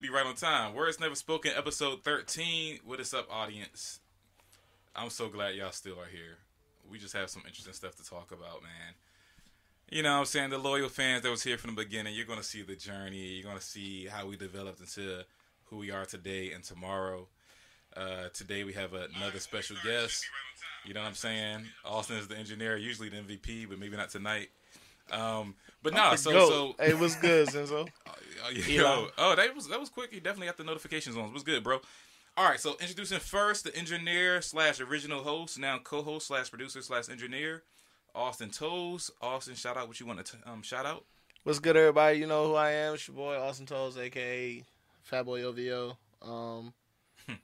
Be right on time. Words Never Spoken, episode 13. What is up, audience? I'm so glad y'all still are here. We just have some interesting stuff to talk about, man. You know I'm saying? The loyal fans that was here from the beginning, you're going to see the journey. You're going to see how we developed into who we are today and tomorrow. Uh, today we have another special guest. You know what I'm saying? Austin is the engineer, usually the MVP, but maybe not tonight. Um, but no, nah, so Go. so hey, what's good, Zenzo? uh, yo, oh, that was that was quick. He definitely got the notifications on. What's good, bro? All right, so introducing first the engineer slash original host, now co-host slash producer slash engineer, Austin Toes. Austin, shout out what you want to t- um, shout out. What's good, everybody? You know who I am. It's your boy Austin Toes, aka Fatboy OVO. Um,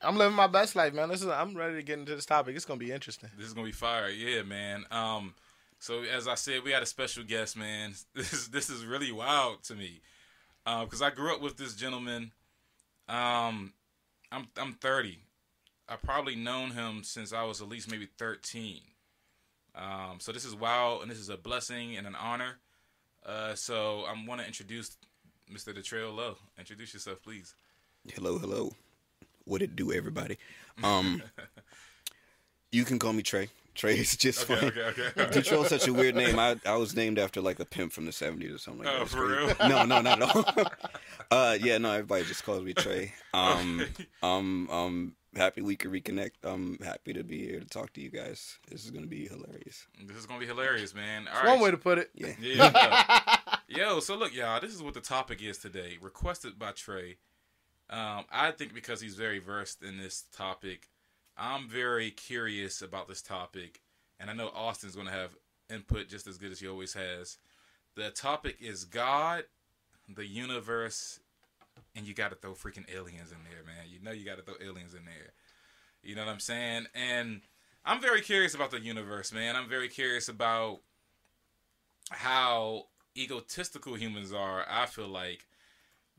I'm living my best life, man. This is I'm ready to get into this topic. It's gonna be interesting. This is gonna be fire, yeah, man. Um, so as I said, we had a special guest, man. This is this is really wild to me, because uh, I grew up with this gentleman. Um, I'm I'm 30. I probably known him since I was at least maybe 13. Um, so this is wild, and this is a blessing and an honor. Uh, so I want to introduce Mr. Detrail Low. Introduce yourself, please. Hello, hello. What it do, everybody? Um, you can call me Trae. Trae is just Okay, fine. okay, okay. Detroit's such a weird name. I I was named after like a pimp from the seventies or something like Oh, that. It's for crazy. real? No, no, not at all. uh, yeah, no, everybody just calls me Trae. Um, um, um, happy we could reconnect. I'm happy to be here to talk to you guys. This is gonna be hilarious. This is gonna be hilarious, man. All It's right. One way to put it. Yeah. Yeah. Yo, so look, y'all, this is what the topic is today. Requested by Trae. Um, I think because he's very versed in this topic, I'm very curious about this topic, and I know Austin's going to have input just as good as he always has. The topic is God, the universe, and you got to throw freaking aliens in there, man. You know you got to throw aliens in there. You know what I'm saying? And I'm very curious about the universe, man. I'm very curious about how egotistical humans are, I feel like,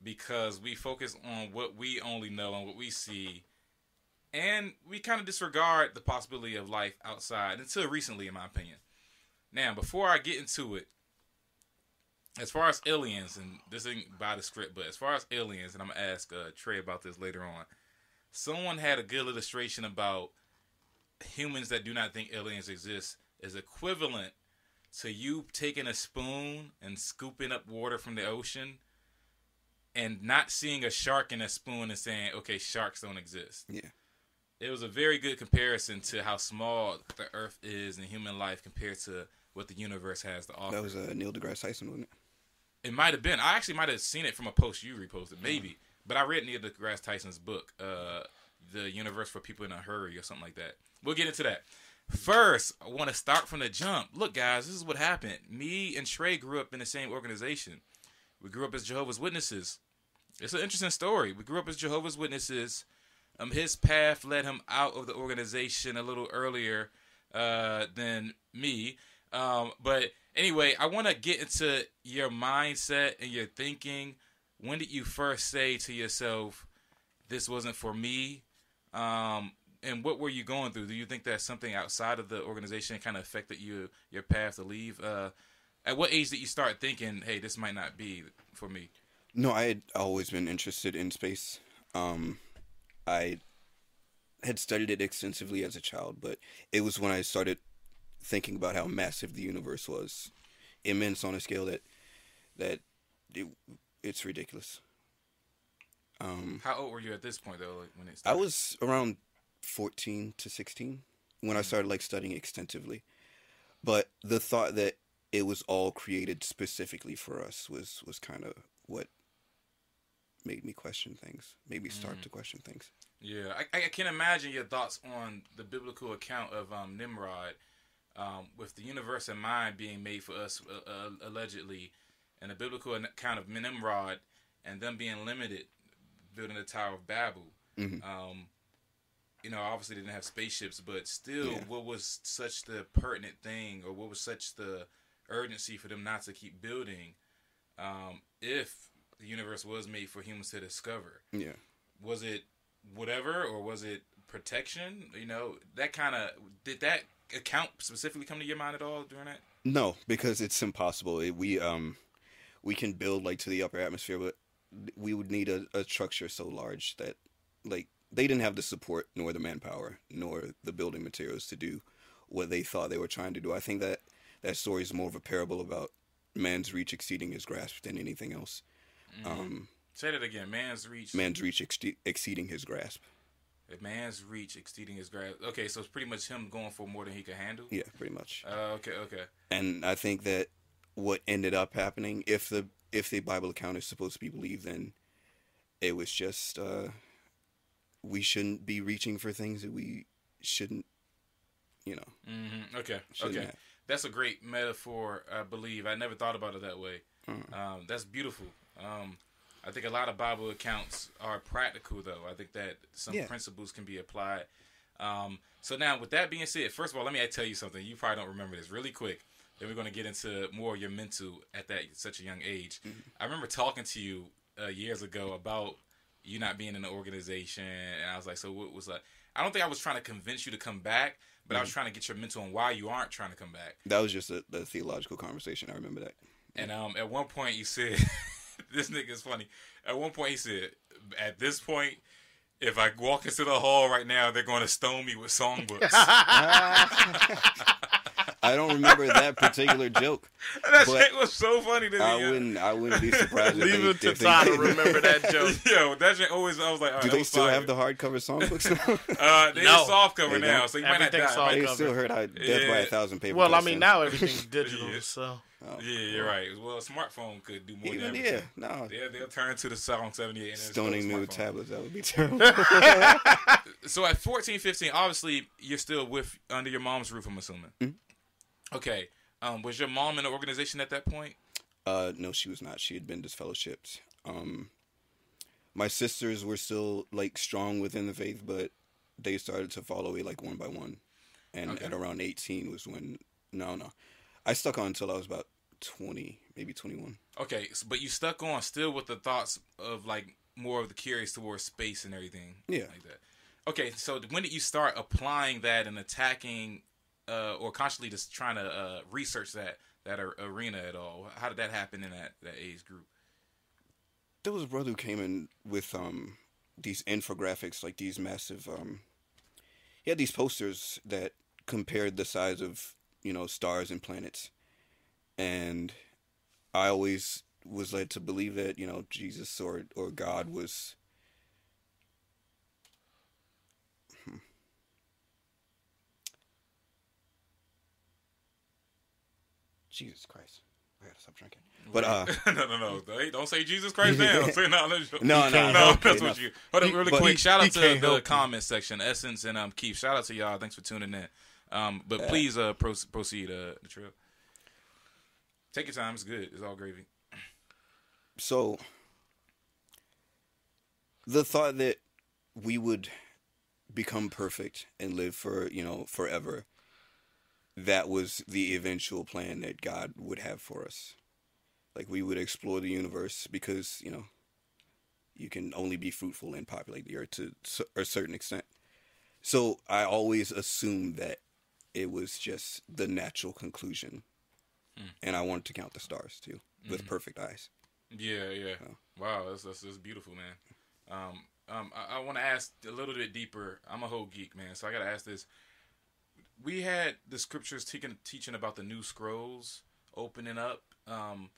because we focus on what we only know and what we see, and we kind of disregard the possibility of life outside until recently, in my opinion. Now, before I get into it, as far as aliens, and this ain't by the script, but as far as aliens, and I'm gonna ask uh, Trae about this later on. Someone had a good illustration about humans that do not think aliens exist is equivalent to you taking a spoon and scooping up water from the ocean and not seeing a shark in a spoon and saying, okay, sharks don't exist. Yeah. It was a very good comparison to how small the earth is in human life compared to what the universe has to offer. That was uh, Neil deGrasse Tyson, wasn't it? It might have been. I actually might have seen it from a post you reposted, maybe. But I read Neil deGrasse Tyson's book, uh, "The Universe for People in a Hurry" or something like that. We'll get into that. First, I want to start from the jump. Look, guys, this is what happened. Me and Trae grew up in the same organization. We grew up as Jehovah's Witnesses. It's an interesting story. We grew up as Jehovah's Witnesses. Um, his path led him out of the organization a little earlier uh, than me. Um, but anyway, I want to get into your mindset and your thinking. When did you first say to yourself, "This wasn't for me"? Um, and what were you going through? Do you think that something outside of the organization kind of affected you your path to leave? Uh, at what age did you start thinking, "Hey, this might not be for me"? No, I had always been interested in space. Um, I had studied it extensively as a child, but it was when I started thinking about how massive the universe was, immense on a scale that that it, it's ridiculous. Um, How old were you at this point, though, like, when it I was around fourteen to sixteen when I started like studying extensively, but the thought that it was all created specifically for us was was kind of what made me question things, made me start to question things. Yeah, I, I can imagine your thoughts on the biblical account of um, Nimrod, um, with the universe in mind being made for us uh, uh, allegedly, and the biblical account of Nimrod and them being limited, building the Tower of Babel. Mhm. Um, you know, obviously they didn't have spaceships, but still, Yeah. what was such the pertinent thing, or what was such the urgency for them not to keep building, um, if the universe was made for humans to discover? Yeah. was it whatever or was it protection you know that kind of did that account specifically come to your mind at all during that No, because it's impossible. It, we um we can build like to the upper atmosphere, but we would need a, a structure so large that like they didn't have the support nor the manpower nor the building materials to do what they thought they were trying to do. I think that that story is more of a parable about man's reach exceeding his grasp than anything else. Um, Say that again. Man's reach. man's reach ex- exceeding his grasp. A man's reach exceeding his grasp. Okay, so it's pretty much him going for more than he can handle. Yeah, pretty much. Uh, okay, okay. And I think that what ended up happening, if the if the Bible account is supposed to be believed, then it was just uh, we shouldn't be reaching for things that we shouldn't, you know. hmm Okay, okay. have. That's a great metaphor. I believe I never thought about it that way. Mm. Um, that's beautiful. Um, I think a lot of Bible accounts are practical, though. I think that some Yeah. principles can be applied. Um, so now, with that being said, first of all, let me tell you something. You probably don't remember this really quick. Then we're going to get into more of your mental at that such a young age. I remember talking to you uh, years ago about you not being in the organization, and I was like, so what was like? I don't think I was trying to convince you to come back, but I was trying to get your mental on why you aren't trying to come back. That was just a, a theological conversation. I remember that. And um, at one point, you said, "This nigga is funny." At one point, he said, "At this point, if I walk into the hall right now, they're going to stone me with songbooks." I don't remember that particular joke. that But shit was so funny to me. I yo. wouldn't. I wouldn't be surprised. if Leave they, it to if Todd to remember that joke. Yo, that shit always. I was like, all right, Do they still fire. have the hardcover songbooks now? Uh, they No. soft cover They now, don't? so you might not Everything's die. soft they cover. still heard I death by a thousand paper. Well, I mean, now everything's digital, Yeah. so Oh. Yeah, you're right. Well, a smartphone could do more Even than yeah, no. Yeah, they'll turn to the Song 78 and it's Stoning still a new tablets. That would be terrible. So at 14, 15, obviously you're still with under your mom's roof. I'm assuming. Mhm. Okay. Um, was your mom in the organization at that point? Uh, no, she was not. She had been disfellowshipped. Um, my sisters were still like strong within the faith, but they started to fall away like one by one. And Okay. at around eighteen was when no, no, I stuck on until I was about twenty, maybe twenty-one. Okay, but you stuck on still with the thoughts of like more of the curious towards space and everything. Yeah. Like that. Okay, so when did you start applying that and attacking, uh, or constantly just trying to uh, research that that ar- arena at all? How did that happen in that that age group? There was a brother who came in with um these infographics, like these massive um. He had these posters that compared the size of you know stars and planets, and I always was led to believe that you know Jesus or or God was. Jesus Christ! I gotta stop drinking. But uh, no, no, no, Don't- don't say Jesus Christ now. Say no, no, No, no, no, that's what you. Hold up, really quick. shout out to the comment section, Essence and um Keith. Shout out to y'all. Thanks for tuning in. Um, but please uh pro- proceed uh the trail. Take your time. It's good. It's all gravy. so the thought that we would become perfect and live for you know forever that was the eventual plan that god would have for us like we would explore the universe because you know you can only be fruitful and populate the earth to a certain extent so i always assumed that it was just the natural conclusion and i wanted to count the stars too with perfect eyes Yeah, yeah. Wow, that's, that's that's beautiful, man. Um, um, I, I want to ask a little bit deeper. I'm a whole geek, man, so I got to ask this. We had the scriptures teaching teaching about the new scrolls opening up. Um,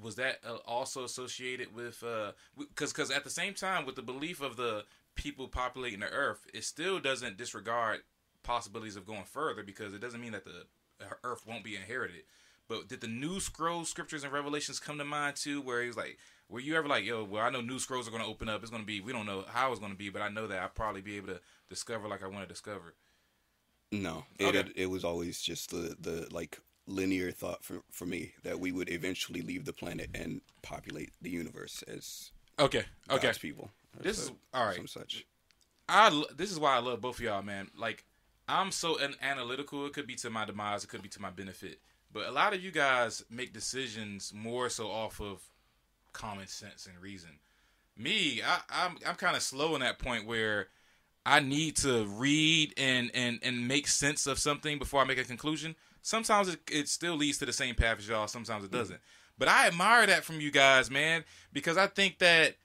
was that uh, also associated with because because at the same time with the belief of the people populating the earth, it still doesn't disregard possibilities of going further because it doesn't mean that the earth won't be inherited. But did the new scroll scriptures and revelations come to mind too? Where he was like, were you ever like, yo, well, I know new scrolls are going to open up. It's going to be, we don't know how it's going to be, but I know that I'll probably be able to discover like I want to discover. No, it Okay. it, it was always just the the like linear thought for for me that we would eventually leave the planet and populate the universe as Okay, okay. God's people. This so- is all right. Some such. I this is why I love both of y'all, man. Like I'm so an- analytical. It could be to my demise. It could be to my benefit. But a lot of you guys make decisions more so off of common sense and reason. Me, I, I'm I'm kind of slow in that point where I need to read and and and make sense of something before I make a conclusion. Sometimes it, it still leads to the same path as y'all. Sometimes it doesn't. But I admire that from you guys, man, because I think that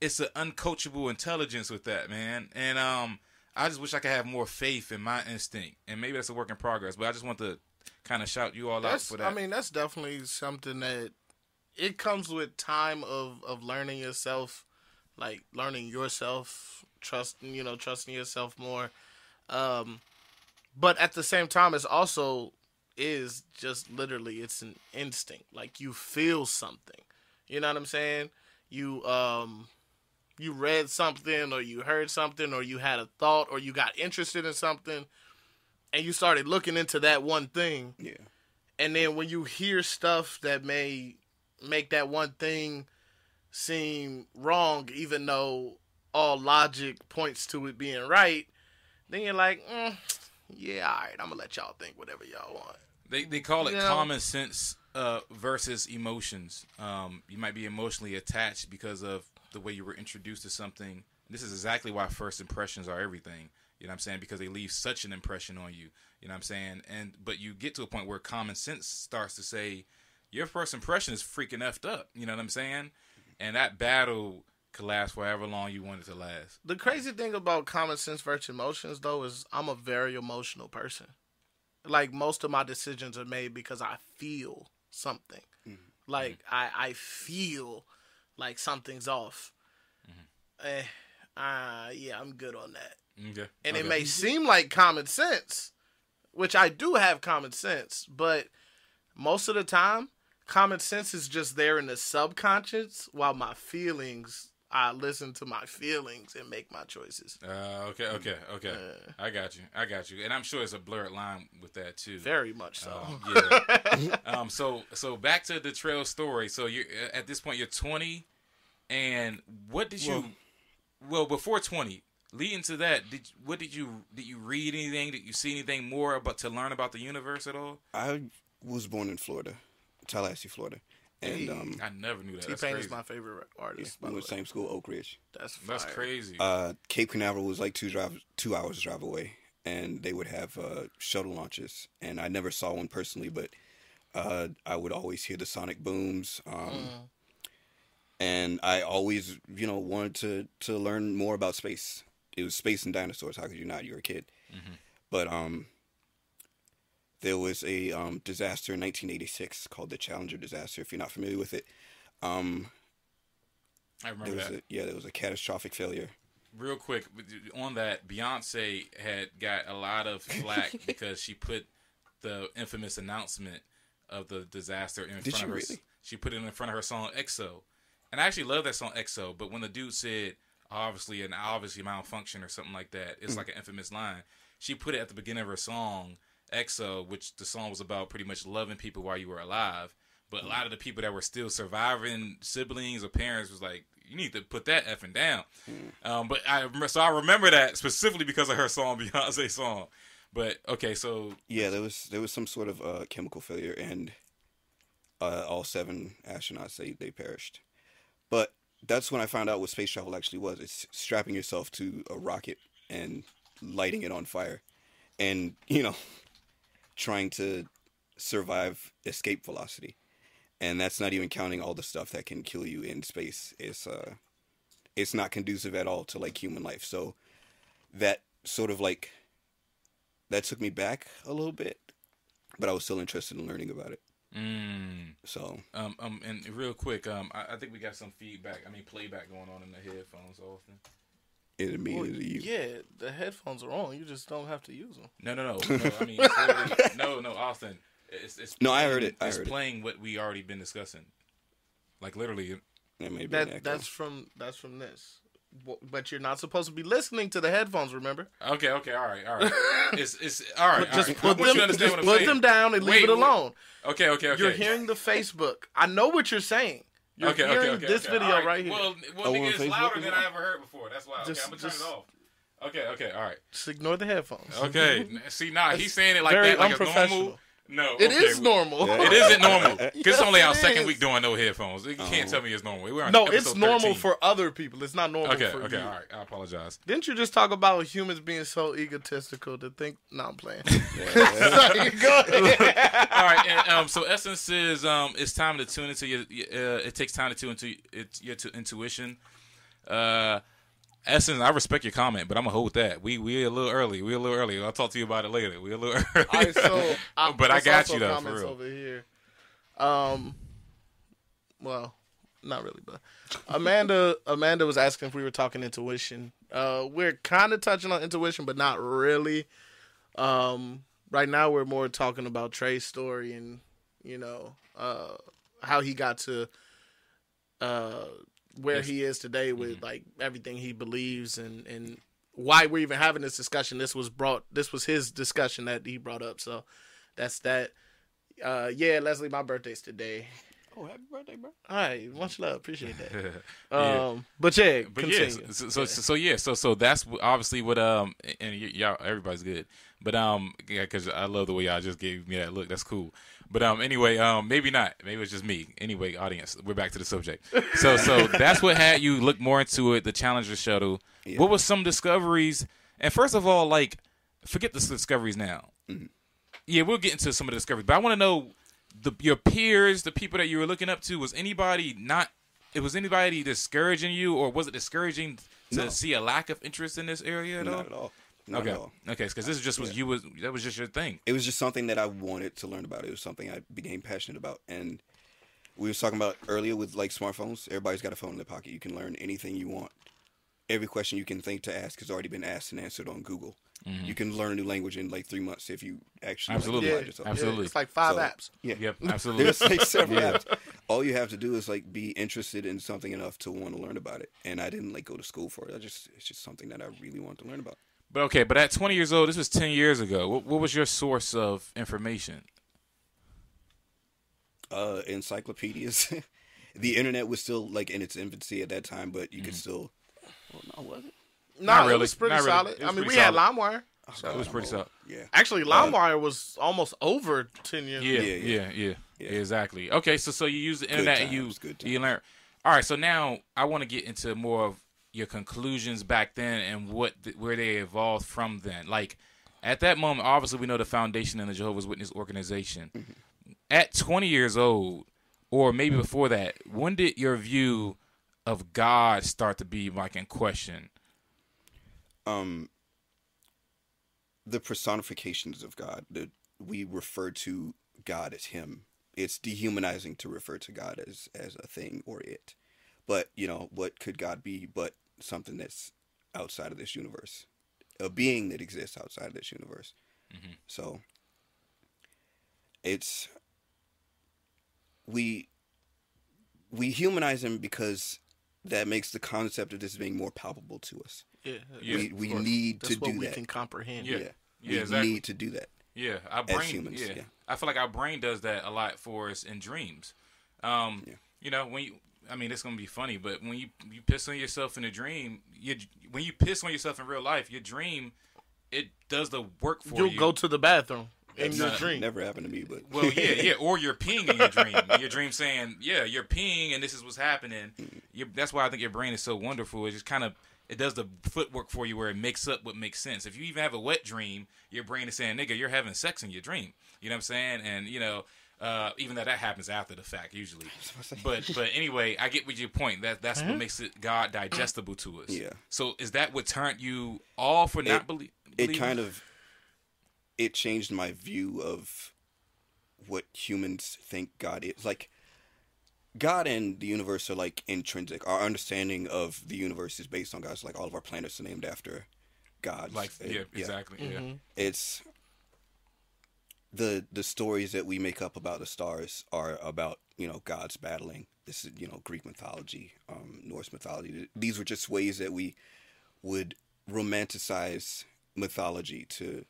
it's an uncoachable intelligence with that, man. And um, I just wish I could have more faith in my instinct. And maybe that's a work in progress. But I just want to kind of shout you all out for that. I mean, that's definitely something that it comes with time of of learning yourself, like learning yourself, trusting you know trusting yourself more. Um, but at the same time, it's also is just literally it's an instinct. Like you feel something. You know what I'm saying? You um you read something or you heard something or you had a thought or you got interested in something and you started looking into that one thing Yeah. and then when you hear stuff that may make that one thing seem wrong even though all logic points to it being right then you're like mm, yeah all right i'm gonna let y'all think whatever y'all want They they call it You know? common sense uh, versus emotions. Um, you might be emotionally attached because of the way you were introduced to something. This is exactly why first impressions are everything. You know what I'm saying? Because they leave such an impression on you. You know what I'm saying? And but you get to a point where common sense starts to say your first impression is freaking effed up. You know what I'm saying? And that battle could last for however long you want it to last. the crazy thing about common sense versus emotions though is i'm a very emotional person. Like most of my decisions are made because i feel something. Like I, I feel like something's off. Eh, uh, yeah i'm good on that. Okay. and Okay. it may seem like common sense, which I do have common sense, but most of the time, common sense is just there in the subconscious, while my feelings, I listen to my feelings and make my choices. Uh, okay, okay, okay. Uh. I got you. I got you. And I'm sure it's a blurred line with that too. Very much so. Um, yeah. um. So so back to the trail story. So you are at this point you're 20, and what did you? Well, before 20, leading to that, did what did you did you read anything? Did you see anything more about to learn about the universe at all? I was born in Florida, Tallahassee, Florida, and Hey. um, I never knew that. T That's Pain is my favorite artist. by we the went same school, Oak Ridge. That's That's crazy. Uh, Cape Canaveral was like two drive, two hours drive away, and they would have uh, shuttle launches. And I never saw one personally, but uh, I would always hear the sonic booms. Um, Mm. And I always, you know, wanted to to learn more about space. It was space and dinosaurs. How could you not? You're a kid. But um, there was a um, disaster in 1986 called the Challenger disaster. If you're not familiar with it, um, I remember there was that. a, yeah, there was a catastrophic failure. real quick on that beyonce had got a lot of flack because she put the infamous announcement of the disaster in Did front she of her really? she put it in front of her song XO and i actually love that song XO but when the dude said obviously an obviously malfunction or something like that it's like an infamous line she put it at the beginning of her song XO which the song was about pretty much loving people while you were alive but a lot of the people that were still surviving siblings or parents was like you need to put that effing down um, but I so I remember that specifically because of her song, Beyonce song. But okay, so Yeah, there was there was some sort of uh, chemical failure, and uh, all seven astronauts they they perished. But that's when I found out what space travel actually was. It's strapping yourself to a rocket and lighting it on fire, and you know, trying to survive escape velocity. And that's not even counting all the stuff that can kill you in space. It's uh, it's not conducive at all to like human life. So that sort of like that took me back a little bit, but I was still interested in learning about it. mm, So um, um, and real quick, um, I, I think we got some feedback. I mean, playback going on in the headphones often. It Well, immediately you. yeah, the headphones are on. You just don't have to use them. No, no, no, no. I mean, no, no, Austin. It's, it's No, I heard it. I it's heard it. playing what we already been discussing. Like literally, That may be That that's from that's from this. But you're not supposed to be listening to the headphones. Remember? okay, okay, all right, all right. It's it's all right. all just right. Put them, just put saying. them down and leave Wait, it wait. alone. Okay, okay, okay. You're hearing the Facebook. I know what you're saying. You're okay, hearing okay, okay. this okay. video right. here. Well, well, Oh, nigga, it's Facebook louder than well? I ever heard before. That's why. Okay, I'm gonna turn just- it off. Okay, okay, all right. just ignore the headphones. Okay. See, nah, he's saying it like that, like it's normal. Unprofessional. No, It okay, is we- normal. Yeah. It isn't normal. 'Cause it's Yes, only our it second is. week doing no headphones. You can't Oh. tell me it's normal. We're on No, it's normal 13. for other people. It's not normal Okay, for okay, you. all right. I apologize. Didn't you just talk about humans being so egotistical to think? No, I'm playing. Yeah. Sorry, go ahead. all right, and, um, so essence is um, it's time to tune into your. Uh, it takes time to tune into it, your tu- intuition. Uh, essence, I respect your comment, but I'm gonna hold that. We we a little early. We a little early. I'll talk to you about it later. We a little early. All right, so I, but I got you though, for comments real. over here. Um, well, not really, but Amanda Amanda was asking if we were talking intuition. Uh, we're kind of touching on intuition, but not really. Um, right now we're more talking about Trae's story and you know uh how he got to uh where Yes. he is today Mm-hmm. with like everything he believes and and why we're even having this discussion. This was brought. This was his discussion that he brought up. So that's that. Uh, yeah, Leslie, my birthday's today. Oh, happy birthday, bro. All right, much love, appreciate that. Yeah. Um, but yeah, But continue. yes, so, so, so, so yeah, so so that's obviously what um and y- y'all everybody's good, but um yeah, because I love the way y'all just gave me that look. That's cool. But um anyway, um maybe not. Maybe it's just me. Anyway, audience, we're back to the subject. So so that's what had you look more into it. The Challenger shuttle. Yeah. What was some discoveries? And first of all, like forget the discoveries now. Yeah, we'll get into some of the discoveries, but I want to know the your peers, the people that you were looking up to. Was anybody not? It was anybody discouraging you, or was it discouraging to No. see a lack of interest in this area at all? Not at all. Not okay, at all. okay, because this is just was you was that was just your thing. It was just something that I wanted to learn about. It was something I became passionate about, and we was talking about earlier with like smartphones. Everybody's got a phone in their pocket. You can learn anything you want. Every question you can think to ask has already been asked and answered on Google. You can learn a new language in like three months if you actually like, Mm-hmm. Absolutely. yeah. Absolutely. yeah, it's like five So- apps. Yeah. Yep, absolutely. There's like several Yeah. apps. All you have to do is like be interested in something enough to want to learn about it. And I didn't like go to school for it. I just it's just something that I really wanted to learn about. But okay, but at 20 years old, this was 10 years ago. What, what was your source of information? Uh, encyclopedias. the internet was still like in its infancy at that time, but you could still. Well, no, was it? No, Not it really. was pretty Not really. solid. It I mean, pretty we had solid. LimeWire. God, it was pretty solid. Yeah. Actually, LimeWire was almost over ten years. Yeah, ago. yeah, yeah, yeah, Yeah. exactly. Okay, so so you use the internet and you good you learn. All right, so now I want to get into more of your conclusions back then and what th- where they evolved from then. Like at that moment, obviously we know the foundation in the Jehovah's Witness organization. At 20 years old, or maybe before that, when did your view of God start to be like in question? Um the personifications of God that we refer to God as him. It's dehumanizing to refer to God as as a thing or it. But, you know, what could God be but something that's outside of this universe? A being that exists outside of this universe. So it's we we humanize him because that makes the concept of this being more palpable to us. Yeah, Yeah, we we need That's to what do we that. can comprehend. Yeah. Yeah, Yeah, we exactly. need to do that. Yeah, our brain. humans, yeah. yeah. I feel like our brain does that a lot for us in dreams. Um, Yeah. you know, when you, I mean, it's gonna be funny, but when you you piss on yourself in a dream, you when you piss on yourself in real life, your dream, it does the work for You'll you. go to the bathroom in That's your not- dream. Never happened to me, but well, yeah, yeah, or you're peeing in your dream. your dream saying, "Yeah, you're peeing, and this is what's happening." you that's why I think your brain is so wonderful. It just kind of it does the footwork for you, where it makes up what makes sense. If you even have a wet dream, your brain is saying, "Nigga, you're having sex in your dream." You know what I'm saying? And you know, uh, even though that happens after the fact usually. But but anyway, I get with your point. That that's what makes it God digestible to us. Yeah. So is that what turned you off for not It- belie- it believing? kind of it changed my view of what humans think God is. Like God and the universe are like intrinsic. Our understanding of the universe is based on God. It's like all of our planets are named after God. like It- yeah, exactly. Yeah. Mm-hmm. it's the the stories that we make up about the stars are about you know gods battling this is you know greek mythology um norse mythology these were just ways that we would romanticize mythology to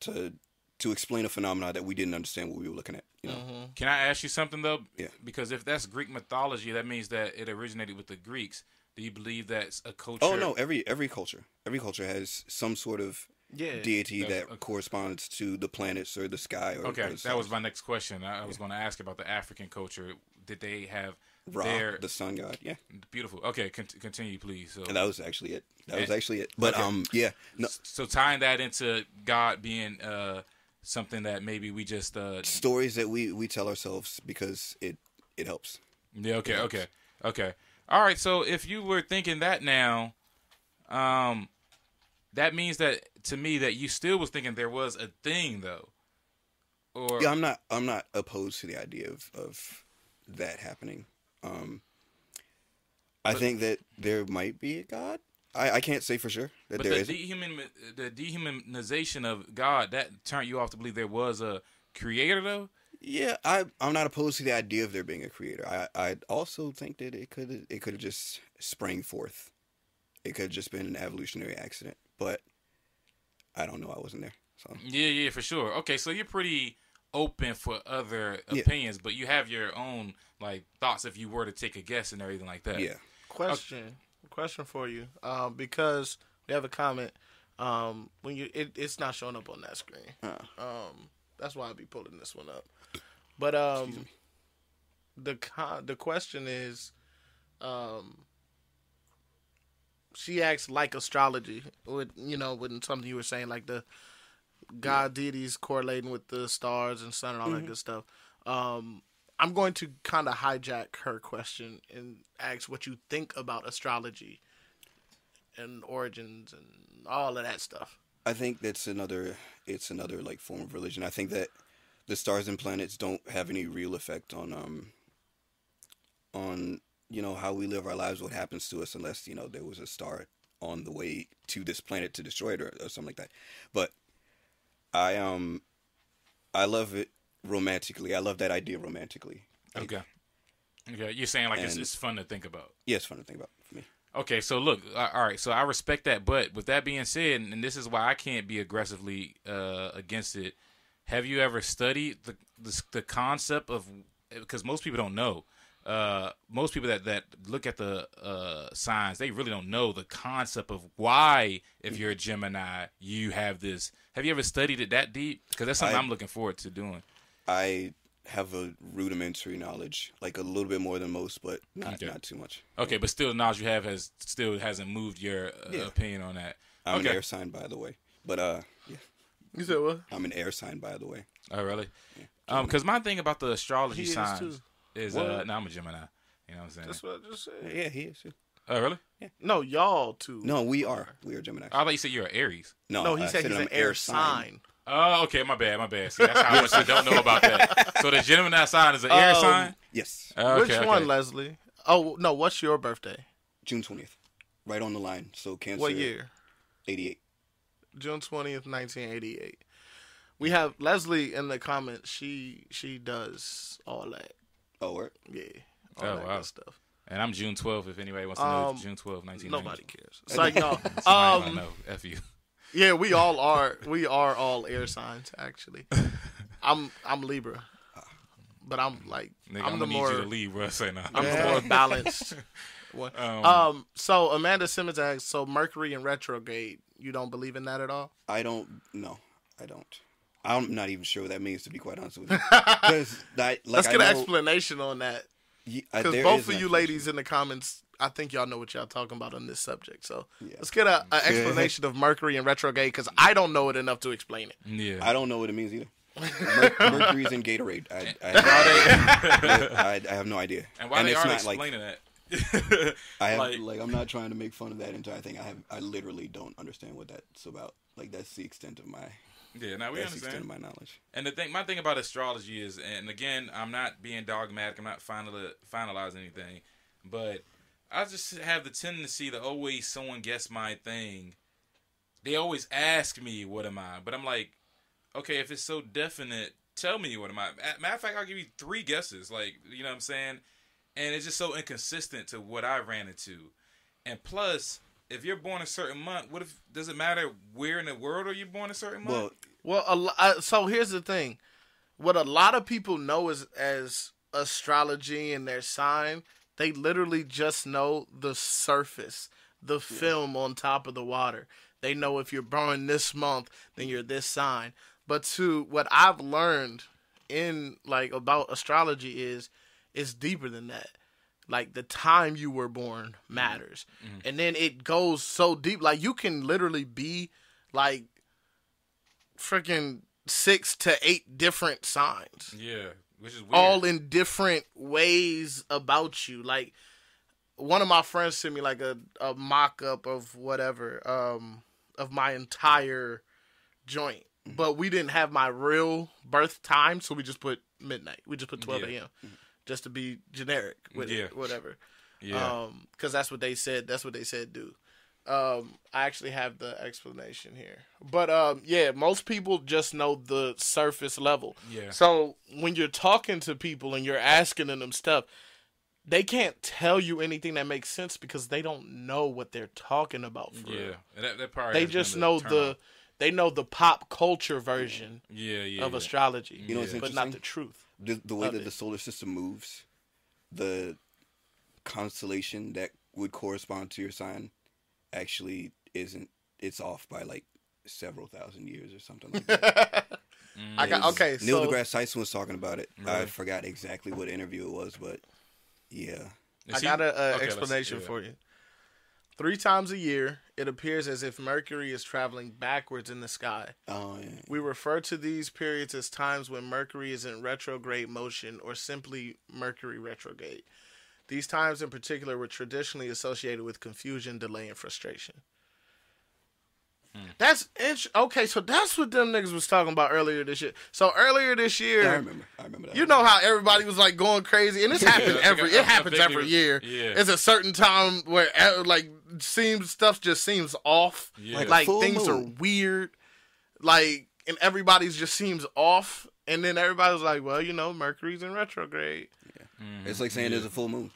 to to explain a phenomenon that we didn't understand what we were looking at you know Mm-hmm. Can I ask you something though? Yeah. Because if that's Greek mythology, that means that it originated with the Greeks. Do you believe that's a culture? oh no every every culture every culture has some sort of Yeah. deity That's- that corresponds to the planets or the sky. Or, Okay, or the that was my next question. I, I was going to ask about the African culture. Did they have Ra, their the sun god. Yeah, beautiful? Okay, con- continue, please. So, and that was actually it. That was Eh, actually it. But okay. um, yeah, no, so tying that into God being uh, something that maybe we just uh, stories that we we tell ourselves because it it helps. Yeah. Okay. Okay. Okay. All right. So if you were thinking that now, um, that means that to me that you still was thinking there was a thing though, or Yeah, I'm not I'm not opposed to the idea of of that happening. Um, I But- think that there might be a god. I, I can't say for sure that there is. but there the is. dehuman the dehumanization of God that turned you off to believe there was a creator though. Yeah, I I'm not opposed to the idea of there being a creator. I I also think that it could it could have just sprang forth. It could have just been an evolutionary accident, but I don't know. I wasn't there, so Yeah. Yeah. For sure. Okay. So you're pretty open for other Yeah. opinions, but you have your own like thoughts if you were to take a guess and everything like that. yeah. Question. Question for you. Um, because we have a comment. Um, when you it, it's not showing up on that screen. Uh, Um, that's why I'll be pulling this one up. But um, the con- the question is, um, she asked like astrology with you know with something you were saying like the god deities correlating with the stars and sun and all that good stuff. Um, I'm going to kind of hijack her question and ask what you think about astrology and origins and all of that stuff. I think that's another. It's another like form of religion. I think that the stars and planets don't have any real effect on um on you know how we live our lives, what happens to us, unless you know there was a star on the way to this planet to destroy it or, or something like that. But I um I love it romantically. I love that idea romantically. Okay. Okay. You're saying like it's, And- it's fun to think about. Yeah, it's fun to think about for me. Okay, so look, all right, so I respect that, but with that being said, and this is why I can't be aggressively uh, against it. Have you ever studied the the, the concept of because most people don't know. Uh, most people that, that look at the uh, signs, they really don't know the concept of why, if you're a Gemini, you have this. Have you ever studied it that deep? Because that's something I- I, am looking forward to doing. I have a rudimentary knowledge, like a little bit more than most, but not Okay. not too much. Okay, but still, the knowledge you have has still hasn't moved your uh, Yeah. opinion on that. I'm okay. an air sign, by the way. But uh, yeah, You said what? I'm an air sign, by the way. Oh, really? Um, because my thing about the astrology He is signs too. is, uh, no, I'm a Gemini. You know what I'm saying? That's what I just said. Yeah, he is. too. Oh, really? Yeah. No, y'all too. No, we are. We are Gemini. I thought you said you're an Aries. No, no, he I said he's I'm an air sign. Oh, okay, my bad, my bad. See, that's how much I don't know about that. So the Gemini sign is an air Um, sign. Yes, Okay, Which okay. one, Leslie? Oh no, what's your birthday? June twentieth, right on the line. So Cancer. What year? Eighty-eight. June twentieth, nineteen eighty-eight. We have Leslie in the comments. She she does all that. Oh, word. Yeah, all Oh, that wow. good stuff. And I'm June 12th. If anybody wants to know, Um, June 12th, 1990. Nobody cares. It's like no. Somebody might Um, know. F you. yeah, we all are. We are all air signs. Actually, I'm I'm Libra, but I'm like Nigga, I'm, I'm, the gonna more need you to leave, bro. Say no. I'm the Yeah. more balanced. one. Um, Um. So Amanda Simmons asks, so Mercury in retrograde. You don't believe in that at all? I don't. No, I don't. I'm not even sure what that means to be quite honest with you. Because like, Let's I get an know- explanation on that. Ye- uh, Because there both of you ladies in the comments, I think y'all know what y'all talking about on this subject. So Yeah. let's get a, a explanation of Mercury in retrograde because I don't know it enough to explain it. yeah. I don't know what it means either. Mer- Mercury's in Gatorade. I, I, I, I have no idea. and why they it's aren't not like explaining that? I have like, like, I'm not trying to make fun of that entire thing. I have I literally don't understand what that's about. Like that's the extent of my yeah, now we that's understand. my knowledge. And the thing, my thing about astrology is, and again, I'm not being dogmatic. I'm not final finalizing anything, but I just have the tendency to always someone guess my thing. They always ask me, "What am I?" But I'm like, okay, if it's so definite, tell me what am I. Matter of fact, I'll give you three guesses. Like, you know what I'm saying? And it's just so inconsistent to what I ran into. And plus, if you're born a certain month, what if does it matter where in the world are you born a certain month? Well, Well, a uh, so here's the thing: what a lot of people know is as astrology and their sign, they literally just know the surface, the film on top of the water. They know if you're born this month, then you're this sign. But to what I've learned in like about astrology is it's deeper than that. Like the time you were born matters. Mm-hmm. And then it goes so deep. Like you can literally be like freaking six to eight different signs Yeah, which is weird. all in different ways about you. Like one of my friends sent me like a, a mock up of whatever, um, of my entire joint. Mm-hmm. But we didn't have my real birth time, so we just put midnight. We just put twelve Yeah. AM. Just to be generic with Yeah. it, whatever. yeah. Um, because that's what they said. That's what they said do. Um, I actually have the explanation here, but um, yeah, most people just know the surface level. Yeah. So when you're talking to people and you're asking them stuff, they can't tell you anything that makes sense because they don't know what they're talking about. For yeah. And that, that probably they just the know the off. they know the pop culture version yeah, yeah, of yeah. astrology, You know what's but not the truth. The, the way of that it. the solar system moves, the constellation that would correspond to your sign actually isn't. It's off by like several thousand years or something like that. I got okay. Neil so deGrasse Tyson was talking about it. I forgot exactly what interview it was, but yeah. Is I he- got an okay, explanation yeah. for you. Three times a year, it appears as if Mercury is traveling backwards in the sky. Oh, yeah. We refer to these periods as times when Mercury is in retrograde motion or simply Mercury retrograde. These times in particular were traditionally associated with confusion, delay, and frustration. Hmm. That's int- okay. So that's what them niggas was talking about earlier this year. So earlier this year, I remember. I remember that. you know how everybody was like going crazy, and this happens I every. I- I It happens vaguely- every year. yeah. it's a certain time where uh, like seems stuff just seems off. Yeah. Like, Like a full things are weird. Like and everybody's just seems off. And then everybody's like, well, you know, Mercury's in retrograde. It's like saying there's a full moon.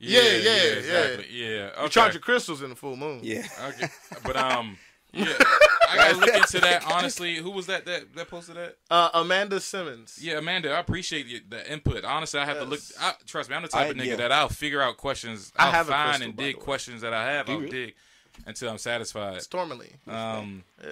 Yeah, Yeah, yeah, yeah, yeah. exactly. Yeah. You Okay. charge your crystals in the full moon. Yeah. Okay. But um, yeah, I gotta look into that. Honestly, who was that that that posted that? Uh, Amanda Simmons. Yeah, Amanda, I appreciate you, the input. Honestly, I have to look. I, trust me, I'm the type I- of nigga yeah. that I'll figure out questions. I I'll have find crystal, and dig questions that I have. Do I'll really? dig until I'm satisfied. Stormily. Um, Yeah.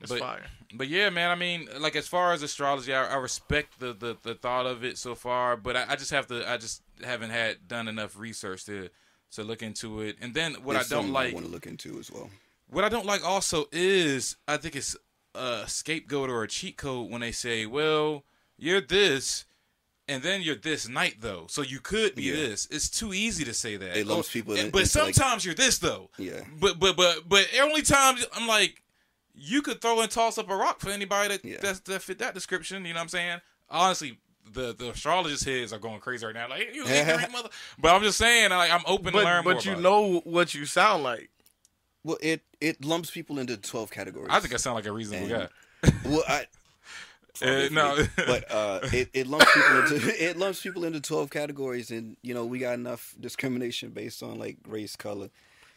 It's but- fire. but yeah, man. I mean, like as far as astrology, I, I respect the, the the thought of it so far, but I, I just have to. I just haven't had done enough research to to look into it. And then what There's I don't something like, want to look into as well. What I don't like also is I think it's a scapegoat or a cheat code when they say, "Well, you're this." And then you're this night though, so you could be Yeah. this. It's too easy to say that. It lumps Oh, people in- but into, like- sometimes you're this though. Yeah. But but but but only times I'm like, you could throw and toss up a rock for anybody that Yeah. that's, that fit that description. You know what I'm saying? Honestly, the the astrologist heads are going crazy right now. Like you ignorant mother. But I'm just saying, like I'm open to learn But more. you about it. know what you sound like. Well, it it lumps people into twelve categories. I think I sound like a reasonable And- guy. well, I. Uh, no. but uh, it, it lumps people into it lumps people into twelve categories, and you know we got enough discrimination based on like race, color,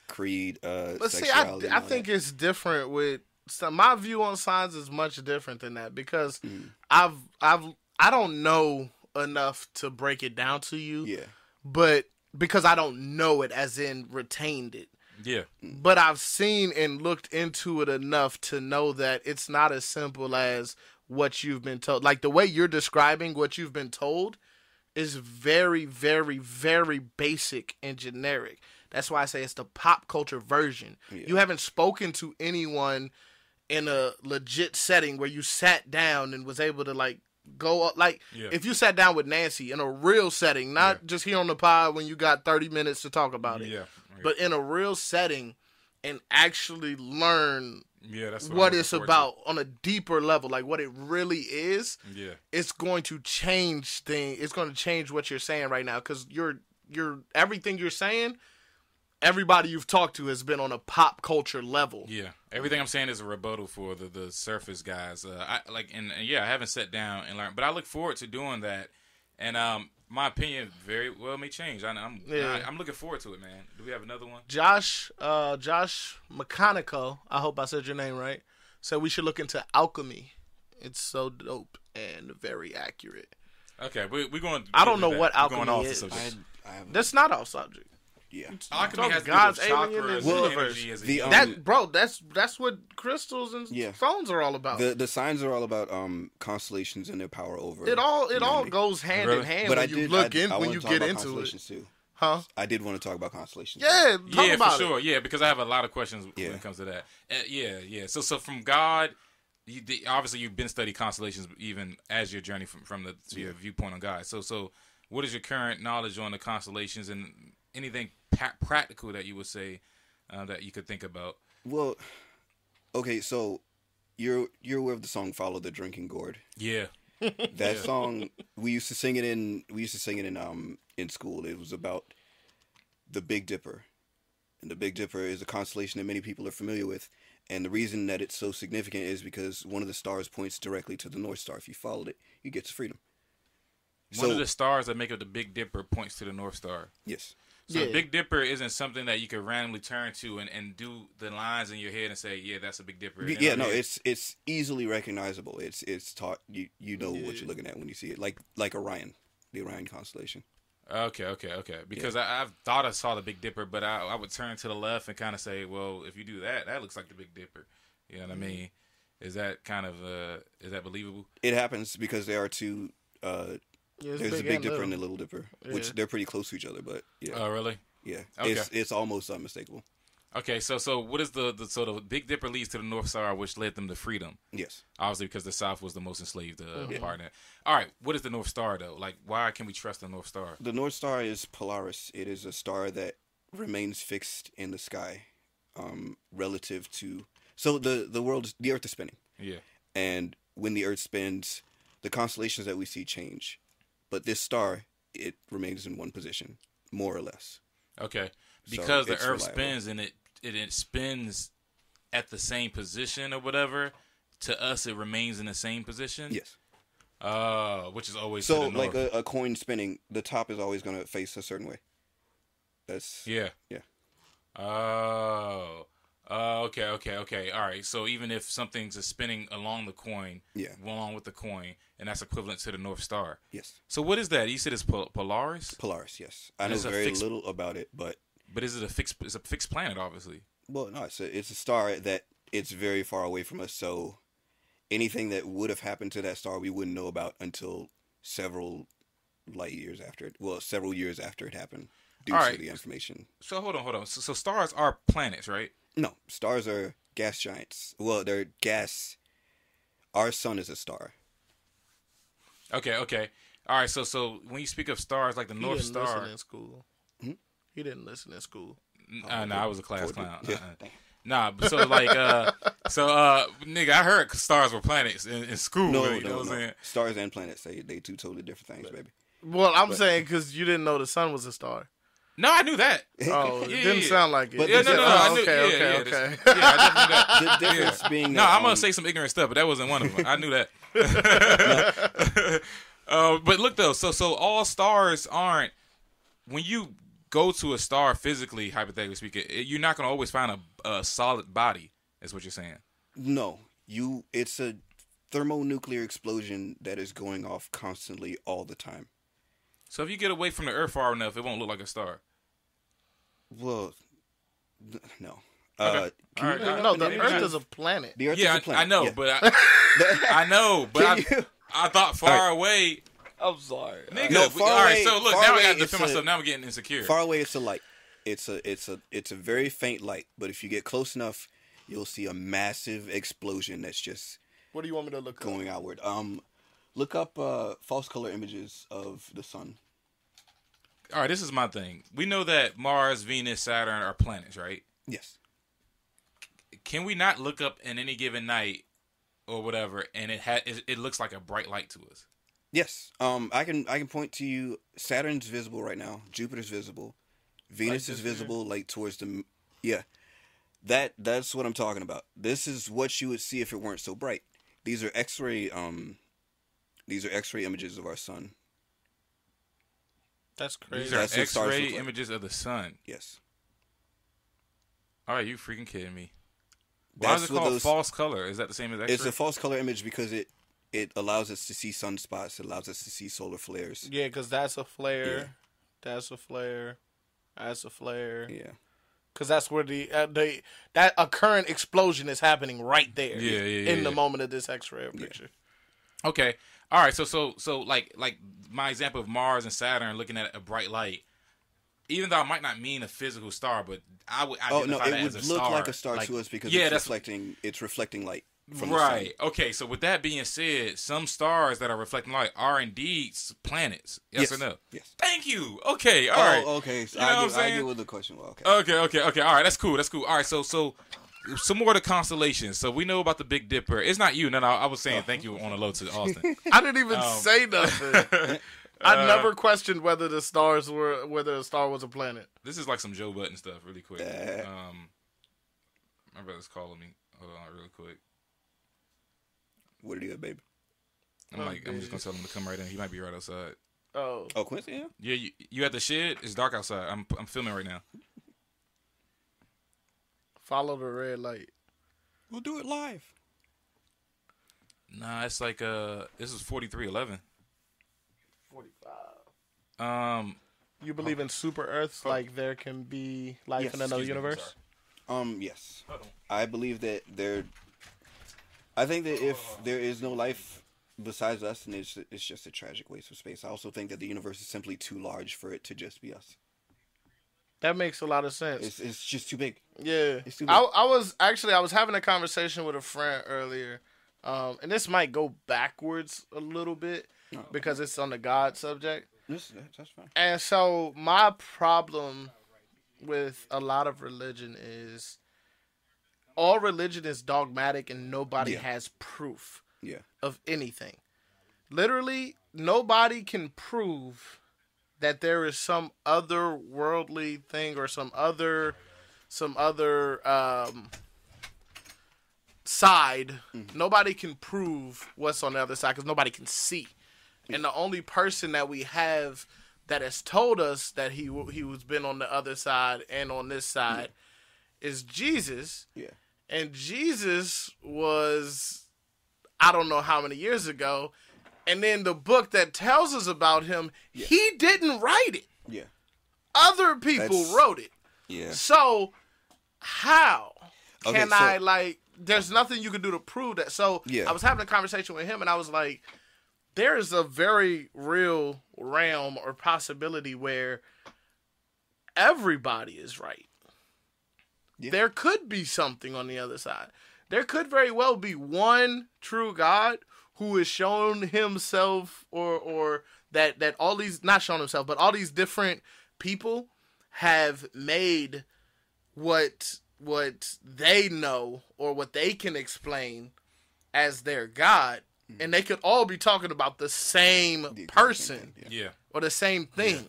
creed, uh, But see, I, I think that. it's different with so my view on signs is much different than that because Mm. I've I've I don't know enough to break it down to you, yeah, but because I don't know it as in retained it. Yeah. But I've seen and looked into it enough to know that it's not as simple as what you've been told. Like the way you're describing what you've been told is very, very, very basic and generic. That's why I say it's the pop culture version. You haven't spoken to anyone in a legit setting where you sat down and was able to like go up like Yeah. if you sat down with Nancy in a real setting, not just here on the pod when you got 30 minutes to talk about it Yeah. but in a real setting and actually learn yeah, that's what I'm it's about on a deeper level, like what it really is. Yeah. it's going to change thing. It's going to change what you're saying right now because you're you're everything you're saying. Everybody you've talked to has been on a pop culture level. Yeah, everything I'm saying is a rebuttal for the the surface guys. Uh, I like and, and yeah, I haven't sat down and learned, but I look forward to doing that. And um, my opinion very well may change. I, I'm Yeah. I, am looking forward to it, man. Do we have another one? Josh, uh, Josh McConico, I hope I said your name right. Said we should look into alchemy. It's so dope and very accurate. Okay, we, we're going. I don't know that. what We're going alchemy off the is. subject. I, I haven't. That's not off subject. Yeah. Alchemy Talk has God's do alien chakras in and universe. energy as a The, unit. um, That bro, that's that's what crystals and Yeah. stones are all about. The the signs are all about um constellations and their power over. it all it all humanity. goes hand Really? in hand But when I you did look I, in I when you get about into it. constellations too. Huh? I did want to talk about constellations. Yeah, talk yeah, about for it. sure. Yeah, because I have a lot of questions Yeah. when it comes to that. Uh, yeah, yeah. So, so from God, you, the, obviously you've been studying constellations even as your journey from from the to your viewpoint on God. So, so what is your current knowledge on the constellations and anything practical that you would say uh, that you could think about? Well, okay, so you're you're aware of the song "Follow the Drinking Gourd." Yeah, That song we used to sing it in we used to sing it in um in school. It was about the Big Dipper. And the Big Dipper is a constellation that many people are familiar with. And the reason that it's so significant is because one of the stars points directly to the North Star. If you followed it, you get to freedom. one So- of the stars that make up the Big Dipper points to the North Star. Yes. So Yeah. the Big Dipper isn't something that you could randomly turn to and, and do the lines in your head and say, "Yeah, that's a Big Dipper." Y- And Yeah, no, I'll it's it's easily recognizable. It's it's taught you you know what you're looking at when you see it. Like like Orion, the Orion constellation. Okay, okay, okay. Because I, I've thought I saw the Big Dipper, but I, I would turn to the left and kind of say, "Well, if you do that, that looks like the Big Dipper." You know what I mean? Is that kind of uh, is that believable? It happens because there are two uh Yeah, it's there's a big Big and Dipper little. and a Little Dipper, which Yeah. they're pretty close to each other, but yeah. Oh, really? Yeah, Okay. it's it's almost unmistakable. Okay, so so what is the, the so the Big Dipper leads to the North Star, which led them to freedom. Yes. Obviously, because the South was the most enslaved uh, Mm-hmm. part. In it. All right, what is the North Star though? Like, why can we trust the North Star? The North Star is Polaris. It is a star that remains fixed in the sky, um, relative to so the the world the Earth is spinning, Yeah. and when the Earth spins, the constellations that we see change, but this star it remains in one position, more or less. Okay, So because the Earth reliable. spins and it, it it spins at the same position or whatever. To us, it remains in the same position. Yes. Uh, which is always to So like a, a coin spinning, the top is always going to face a certain way. That's yeah. yeah. Oh. Uh, okay, okay, okay. All right. So even if something's spinning along the coin, Yeah. along with the coin, and that's equivalent to the North Star. yes. So what is that? You said it's Pol- Polaris, Polaris, yes. I And know very fixed- little about it, but but is it a fixed? It's a fixed planet, obviously. well, no, it's a it's a star that it's very far away from us. So anything that would have happened to that star, we wouldn't know about until several light years after it. Well, several years after it happened, due All to right. the information. So hold on, hold on. So, so stars are planets, right? No, stars are gas giants. Well, they're gas. Our sun is a star. Okay, okay. All right. So, so when you speak of stars like the He North didn't Star, listen in school. Hmm? He didn't listen in school. uh, no, I was a class clown. Yeah. Uh-uh. Nah, but so like, uh, so uh, nigga, I heard stars were planets in, in school. No, you know no, what I'm no. saying? Stars and planets, they they two totally different things, baby. Well, I'm saying because you didn't know the sun was a star. No, I knew that. Oh, it Yeah, didn't yeah. sound like it. But Yeah, no, no, no. Oh, I knew, okay, yeah, okay, yeah, okay. this- yeah, I definitely knew that. The difference being No, that, I'm gonna um, say some ignorant stuff, but that wasn't one of them. I knew that. uh, but look though, so so all stars aren't. When you go to a star physically, hypothetically speaking, you're not gonna always find a, a solid body. Is what you're saying? No, you. It's a thermonuclear explosion that is going off constantly all the time. So if you get away from the Earth far enough, it won't look like a star. Well, n- no. Okay. Uh, can All you right, bring I- up No, an the image Earth of- is a planet. the Earth yeah, is a planet. I, I know, yeah. but I, I know, but Can I, you- I thought far All right. away, I'm sorry. nigga. No, we- far all right, away- so look, far now I away got to it's defend a- myself. Now I'm getting insecure. far away, it's a light. It's a it's a it's a very faint light, but if you get close enough, you'll see a massive explosion that's just What do you want me to look up? going outward. Um, look up uh, false color images of the sun. all right, this is my thing. We know that Mars, Venus, Saturn are planets, right? Yes. Can we not look up in any given night or whatever, and it ha- it, looks like a bright light to us? Yes. Um, I can I can point to you. Saturn's visible right now. Jupiter's visible. Venus is this here? visible, like towards the. Yeah, that that's what I'm talking about. This is what you would see if it weren't so bright. These are X-ray. Um, these are X-ray images of our sun. That's crazy. These are That's what stars X-ray look like. images of the sun. Yes. All right, you freaking kidding me? Why is it what called those. false color? Is that the same as X-ray? It's a false color image because it it allows us to see sunspots. It allows us to see solar flares. Yeah, because that's a flare. Yeah. That's a flare. That's a flare. Yeah. because that's where the uh, the that a current explosion is happening right there. Yeah, yeah, yeah, In the yeah. moment of this X-ray picture. Okay. All right. So so so like like my example of Mars and Saturn looking at a bright light. Even though I might not mean a physical star, but I would Oh no, it would look star. like a star Like- to us because yeah, it's that's reflecting. It's reflecting light from the right. Okay. So with that being said, some stars that are reflecting light are indeed planets. Yes, or no? Yes. Thank you. Okay. All oh, right. okay. So You know I, what I'm get, I get what the question was. Okay. Okay, okay, okay. All right, that's cool. That's cool. All right, so so some more of the constellations. So we know about the Big Dipper. It's not you. No, no. I was saying thank you on the low to Austin. I didn't even Um, say nothing. I never questioned whether the stars were whether a star was a planet. this is like some Joe Budden stuff, really quick. Uh. Um, my brother's calling me. Hold on, real quick. What do you, baby? I'm like, I'm just gonna tell him to come right in. He might be right outside. Oh, Oh, Quincy. Yeah. Yeah, you, you at the shed? It's dark outside. I'm I'm filming right now. Follow the red light. We'll do it live. Nah, it's like uh, this is 4311. Forty-five. Um, You believe in super Earths? Like there can be life Yes, in another excuse me, universe? Um. Yes. sorry. I believe that there. I think that if there is no life besides us, then it's it's just a tragic waste of space. I also think that the universe is simply too large for it to just be us. That makes a lot of sense. It's it's just too big. Yeah, It's too I, big. I was actually I was having a conversation with a friend earlier, um, and this might go backwards a little bit No. because it's on the God subject. This, that's fine. And so my problem with a lot of religion is all religion is dogmatic and nobody Yeah. has proof Yeah. of anything. Literally, nobody can prove that there is some other worldly thing or some other some other um side. Nobody can prove what's on the other side because nobody can see. And the only person that we have that has told us that he he was been on the other side and on this side is Jesus. Yeah. And Jesus was I don't know how many years ago. And then the book that tells us about him, he didn't write it. Yeah. Other people That's- wrote it. Yeah. So how Okay, can so- I like there's nothing you can do to prove that. So Yeah. I was having a conversation with him and I was like, there is a very real realm or possibility where everybody is right. Yeah. There could be something on the other side. There could very well be one true God who has shown himself or or that that all these not shown himself, but all these different people have made what what they know or what they can explain as their God, hmm. and they could all be talking about the same The person thing, yeah. Yeah. or the same thing.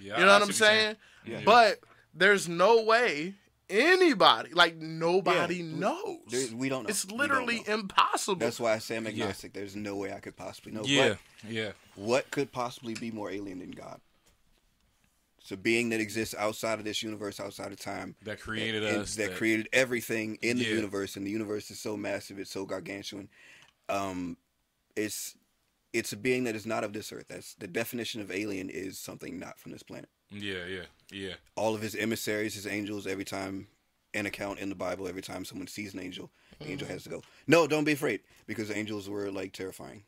Yeah. You know I what I'm see you're saying? Yeah. But there's no way anybody, like nobody Yeah. knows. There- we don't know. It's literally know. impossible. That's why I say I'm agnostic. There's no way I could possibly know. Yeah. But Yeah. what could possibly be more alien than God? It's a being that exists outside of this universe, outside of time, That created and us. that, created everything in the Yeah. universe, and the universe is so massive, it's so gargantuan. Um, it's it's a being that is not of this earth. That's the definition of alien is something not from this planet. Yeah. Yeah. Yeah. All of his emissaries, his angels, every time an account in the Bible, every time someone sees an angel, the angel mm. has to go, "No, don't be afraid," because angels were like terrifying.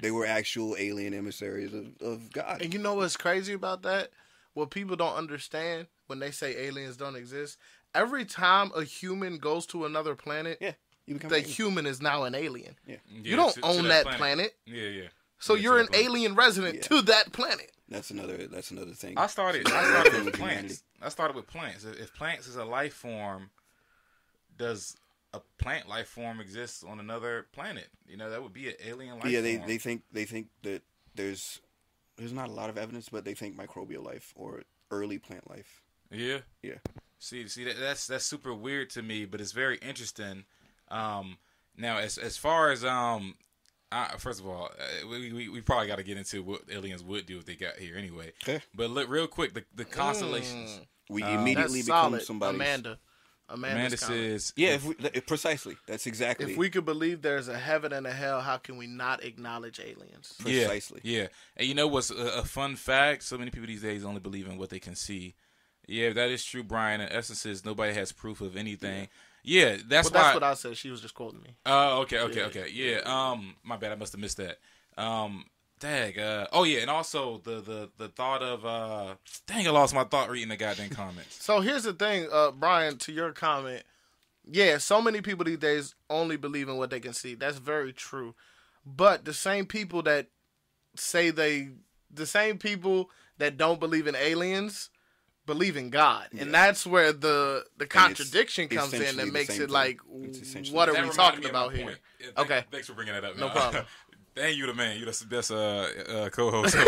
They were actual alien emissaries of, of God. and you know what's crazy about that? What people don't understand when they say aliens don't exist. Every time a human goes to another planet, Yeah, you become the human is now an alien. Yeah, Yeah, You don't to- to own that planet. Yeah. Yeah. So Yeah, you're an planet. alien resident Yeah. to that planet. that's another that's another thing. I started. I started with plants. I started with plants. If plants is a life form, does a plant life form exist on another planet? You know, that would be an alien life yeah, they, form. they think they think that there's there's not a lot of evidence, but they think microbial life or early plant life. Yeah. Yeah. See, see that, that's that's super weird to me, but it's very interesting. Um, now, as as far as um, I, first of all, uh, we, we we probably got to get into what aliens would do if they got here anyway. Okay. But look, real quick, the the constellations. We Um, immediately That's become somebody. Amanda. Amanda's Amanda comment. says, Yeah, if we, th- precisely. That's exactly. If we could believe there's a heaven and a hell, how can we not acknowledge aliens? precisely. Yeah, yeah. And you know what's a, a fun fact? So many people these days only believe in what they can see. Yeah, that is true, Brian. In essence, is nobody has proof of anything. Yeah, that's Well, why. that's what I said. She was just quoting me. Oh, okay, okay, Yeah. okay. Yeah. Um, my bad. I must have missed that. Um, dang. Uh, oh yeah, and also the the the thought of uh, dang, I lost my thought reading the goddamn comments. So here's the thing, uh, Brian, to your comment. Yeah, so many people these days only believe in what they can see. That's very true. But the same people that say they, the same people that don't believe in aliens, believe in God, and that's where the the contradiction comes in essentially that makes it like, what are That we talking me of my about here? Yeah, thank- Okay. Thanks for bringing that up. No man. problem. Dang, you the man. You're the best uh, uh, co-host. I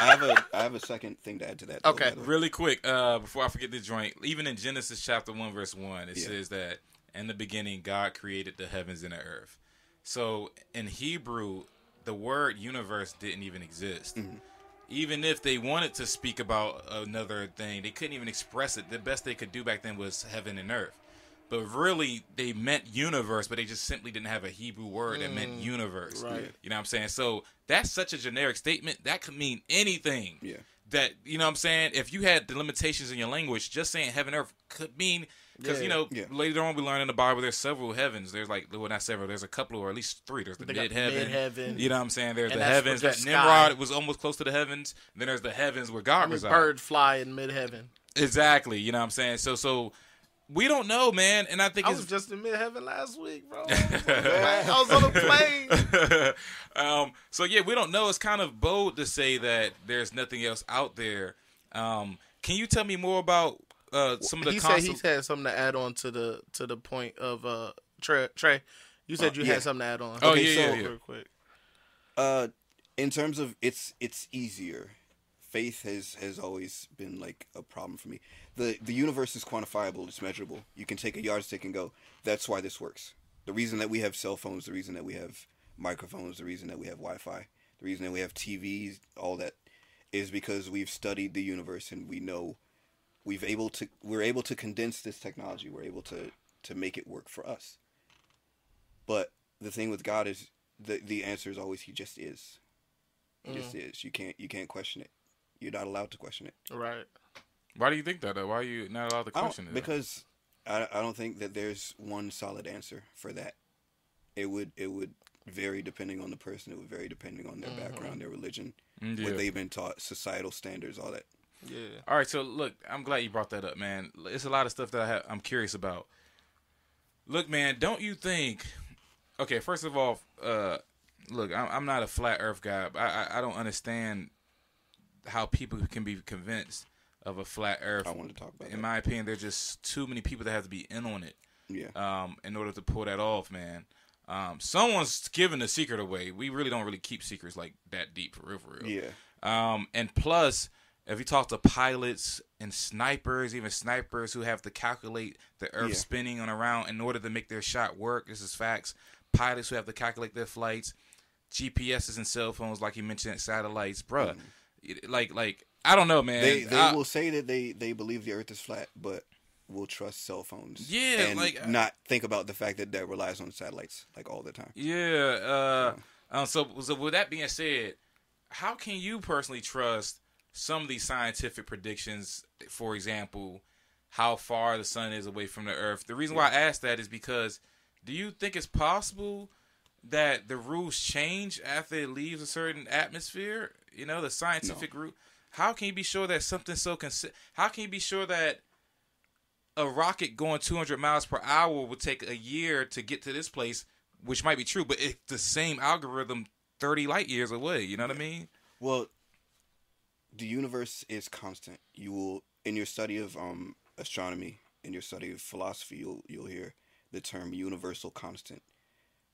have a I have a second thing to add to that. though, Okay. by the way. Really quick, uh, before I forget this joint, even in Genesis chapter one verse one, it Yeah. says that in the beginning God created the heavens and the earth. So in Hebrew, the word universe didn't even exist. Mm-hmm. Even if they wanted to speak about another thing, they couldn't even express it. The best they could do back then was heaven and earth. But really, they meant universe, but they just simply didn't have a Hebrew word that meant mm, universe. right. You know what I'm saying? So that's such a generic statement. That could mean anything Yeah. that you know what I'm saying if you had the limitations in your language just saying heaven and earth could mean because you know Yeah. later on we learn in the Bible there's several heavens there's like well not several there's a couple or at least three there's the mid heaven you know what I'm saying there's And the heavens that Nimrod was almost close to the heavens then there's the heavens where God resides bird fly in mid heaven. exactly you know what I'm saying so so we don't know man and I think I was just in mid heaven last week, bro. I was on a plane. um, so yeah, we don't know. It's kind of bold to say that there's nothing else out there. Um, can you tell me more about uh, some of the he said concept- he had something to add on to the to the point of uh Trae. Trae you said Uh, you yeah. had something to add on. Oh, Okay, yeah, so- yeah, yeah. real quick. Uh, in terms of it's it's easier. Faith has has always been like a problem for me. the The universe is quantifiable. It's measurable. You can take a yardstick and go. That's why this works. The reason that we have cell phones, the reason that we have microphones, the reason that we have Wi-Fi, the reason that we have TVs, all that, is because we've studied the universe and we know we've able to we're able to condense this technology. We're able to to make it work for us. But the thing with God is the the answer is always He just is. He just is. You can't you can't question it. You're not allowed to question it. Right. Why do you think that? Though? Why are you not allowed to I question it? because I, I don't think that there's one solid answer for that. It would it would vary depending on the person. It would vary depending on their background, their religion, Mm, yeah. what they've been taught, societal standards, all that. Yeah. All right, so look, I'm glad you brought that up, man. It's a lot of stuff that I have, I'm curious about. Look, man, don't you think? Okay, first of all, uh, look, I'm, I'm not a flat Earth guy. But I, I I don't understand how people can be convinced of a flat Earth. I wanted to talk about In that. my opinion, there's just too many people that have to be in on it Yeah, um, in order to pull that off, man. Um, someone's giving the secret away. We really don't really keep secrets like that deep for real, for real. yeah, Um, and plus, if you talk to pilots and snipers, even snipers who have to calculate the Earth Yeah. spinning on around in order to make their shot work, this is facts. Pilots who have to calculate their flights, GPSs and cell phones, like you mentioned, satellites, bruh. It- Like, like I don't know, man. They they I- will say that they they believe the Earth is flat, but will trust cell phones. Yeah, and like, uh, not think about the fact that that relies on satellites like all the time. Yeah. Uh, um, so, so with that being said, how can you personally trust some of these scientific predictions? For example, how far the sun is away from the Earth. The reason why I ask that is because, do you think it's possible that the rules change after it leaves a certain atmosphere? You know, the scientific route. How can you be sure that something so consi- How can you be sure that a rocket going 200 miles per hour would take a year to get to this place, which might be true, but it's the same algorithm 30 light years away. You know what I mean? Well, the universe is constant. You will, in your study of um, astronomy, in your study of philosophy, you'll you'll hear the term universal constant.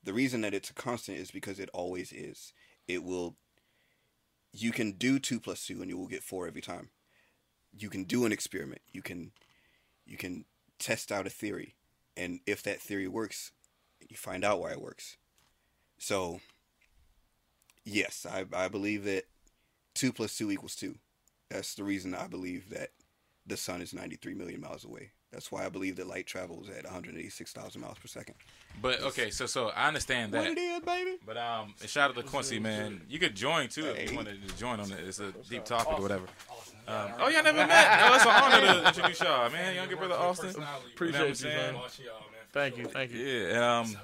The reason that it's a constant is because it always is. It will. You can do two plus two, and you will get four every time. You can do an experiment. You can, you can test out a theory, and if that theory works, you find out why it works. So. Yes, I I believe that two plus two equals two. That's the reason I believe that the sun is 93 million miles away That's why I believe that light travels at 186,000 miles per second. But okay, so so I understand that. is, baby. But um, and shout out to Quincy, man. You could join too if you wanted to join on it. It's a deep topic or whatever. Um, oh, y'all never met. Oh, it's an honor to introduce y'all, man. Younger brother Austin. Appreciate You know you, man. Thank you, thank you. Yeah, and um,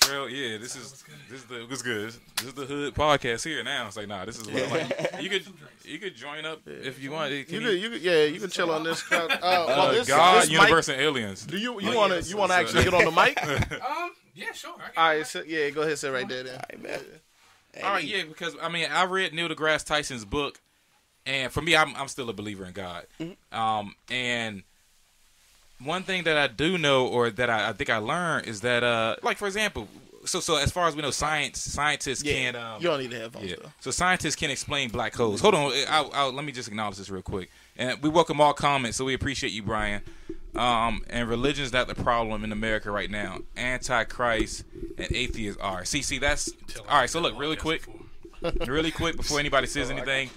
Trae. Yeah, this is this is the what's good. This is the hood podcast here now. It's like nah, this is what like you could you could join up if you want. Can You you- could, you could, yeah, you can chill on this. Uh, well, uh, this, God, this universe, mic, and aliens. do you you Oh, want to yes, you want to actually get on the mic? Um, yeah, sure. All right, sit, yeah, go ahead, sit right there. Then. I bet. All right, yeah, because I mean, I read Neil deGrasse Tyson's book, and for me, I'm I'm still a believer in God. Um, and one thing that I do know, or that I, I think I learned, is that uh, like for example, so so as far as we know, science scientists Yeah, can um, you don't need the headphones yeah. though. So scientists can explain black holes. Hold on, I'll, I'll, let me just acknowledge this real quick. And we welcome all comments, so we appreciate you, Brian. Um, and religion's not the problem in America right now. Antichrist and atheists are. See, see, that's all right. So look, really quick, really quick before anybody says anything,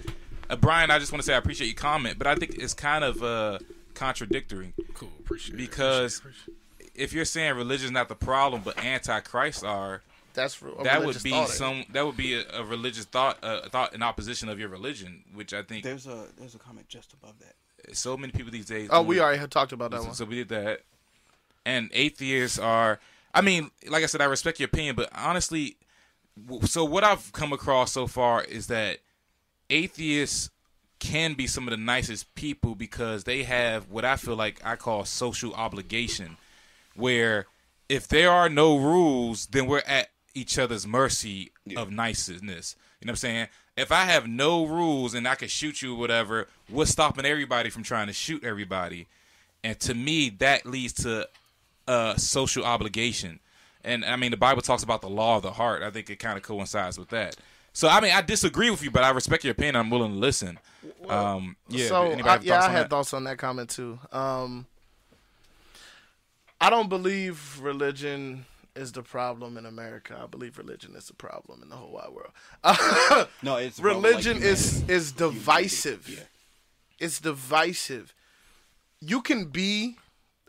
uh, Brian, I just want to say I appreciate your comment, but I think it's kind of uh, contradictory Cool. Appreciate it. because Appreciate if you're saying religion's not the problem, but antichrist are, That's a that would be thought. Eh? some that would be a, a religious thought a thought in opposition of your religion which i think There's a there's a comment just above that. so many people these days Oh, do we already had talked about that so, one. so we did that and atheists are i mean like i said i respect your opinion but honestly so what i've come across so far is that atheists can be some of the nicest people because they have what i feel like i call social obligation where if there are no rules, then we're at each other's mercy of niceness. You know what I'm saying? If I have no rules and I can shoot you or whatever, what's stopping everybody from trying to shoot everybody? And to me, that leads to uh, social obligation. And I mean, the Bible talks about the law of the heart. I think it kind of coincides with that. So I mean, I disagree with you, but I respect your opinion. I'm willing to listen. Um, yeah. so I, have yeah, thoughts I on had that? thoughts on that comment too. Um, I don't believe religion is the problem in America. I believe religion is the problem in the whole wide world. No, it's a problem, like religion is is divisive. Yeah. It's divisive. You can be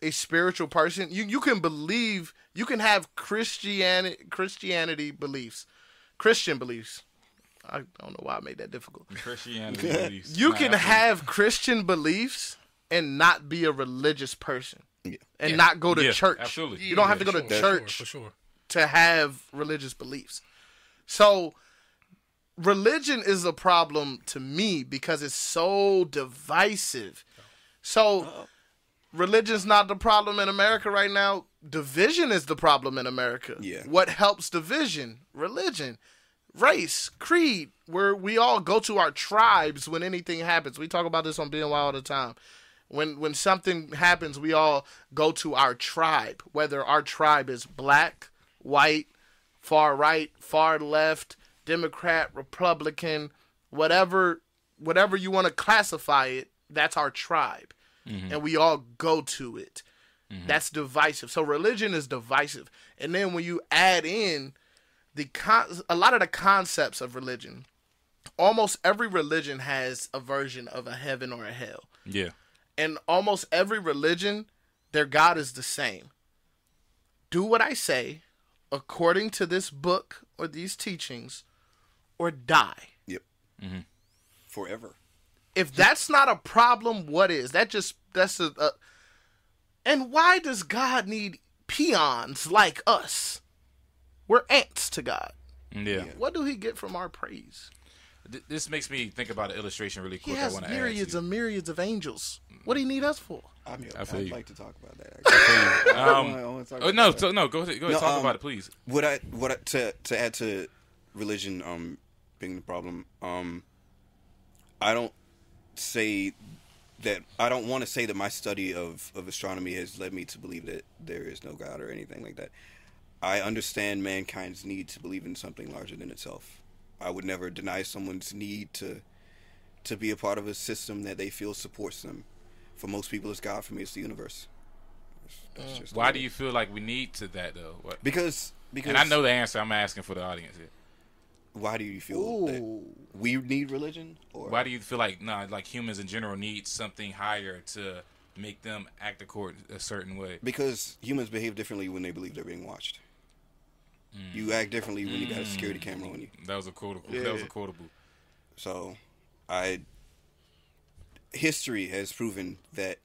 a spiritual person. You you can believe. You can have Christianity Christianity beliefs, Christian beliefs. I don't know why I made that difficult. Christianity. beliefs. You can I- have Christian beliefs and not be a religious person Yeah. and not go to Yeah, church. absolutely. You don't have to go for to sure, church For sure. to have religious beliefs. So religion is a problem to me because it's so divisive. So religion's not the problem in America right now. Division is the problem in America. Yeah. What helps division? Religion, race, creed, where we all go to our tribes when anything happens. We talk about this on BNY all the time. When when something happens, we all go to our tribe, whether our tribe is black, white, far right, far left, Democrat, Republican, whatever whatever you want to classify it, that's our tribe. Mm-hmm. And we all go to it. Mm-hmm. That's divisive. So religion is divisive. And then when you add in the con- a lot of the concepts of religion, almost every religion has a version of a heaven or a hell. Yeah. And almost every religion, their God is the same. Do what I say according to this book or these teachings or die. Yep. Mm-hmm. Forever. If that's not a problem, what is? That just that's a, a And why does God need peons like us? We're ants to God. Yeah. What do he get from our praise? Th- This makes me think about an illustration really He quick. I has want to ask myriads you. and myriads of angels. What do he need us for? I mean, I feel I'd you. like to talk about that. Actually. I Um, wanna- I wanna talk oh about no, that. so, no, go ahead, go ahead, No, talk um, about it, please. what I what I, to to add to religion um being the problem um I don't say that I don't want to say that my study of of astronomy has led me to believe that there is no god or anything like that. I understand mankind's need to believe in something larger than itself. I would never deny someone's need to to be a part of a system that they feel supports them. For most people, it's God. For me, it's the universe. That's- that's mm. just Why way do you feel like we need to that though? What? Because because And I know the answer. I'm asking for the audience. Here. Why do you feel that we need religion? Or Why do you feel like nah, like humans in general need something higher to make them act accord a certain way? Because humans behave differently when they believe they're being watched. You act differently when you got a security camera on you. That was a quotable. Yeah. That was a quotable. So, I history has proven that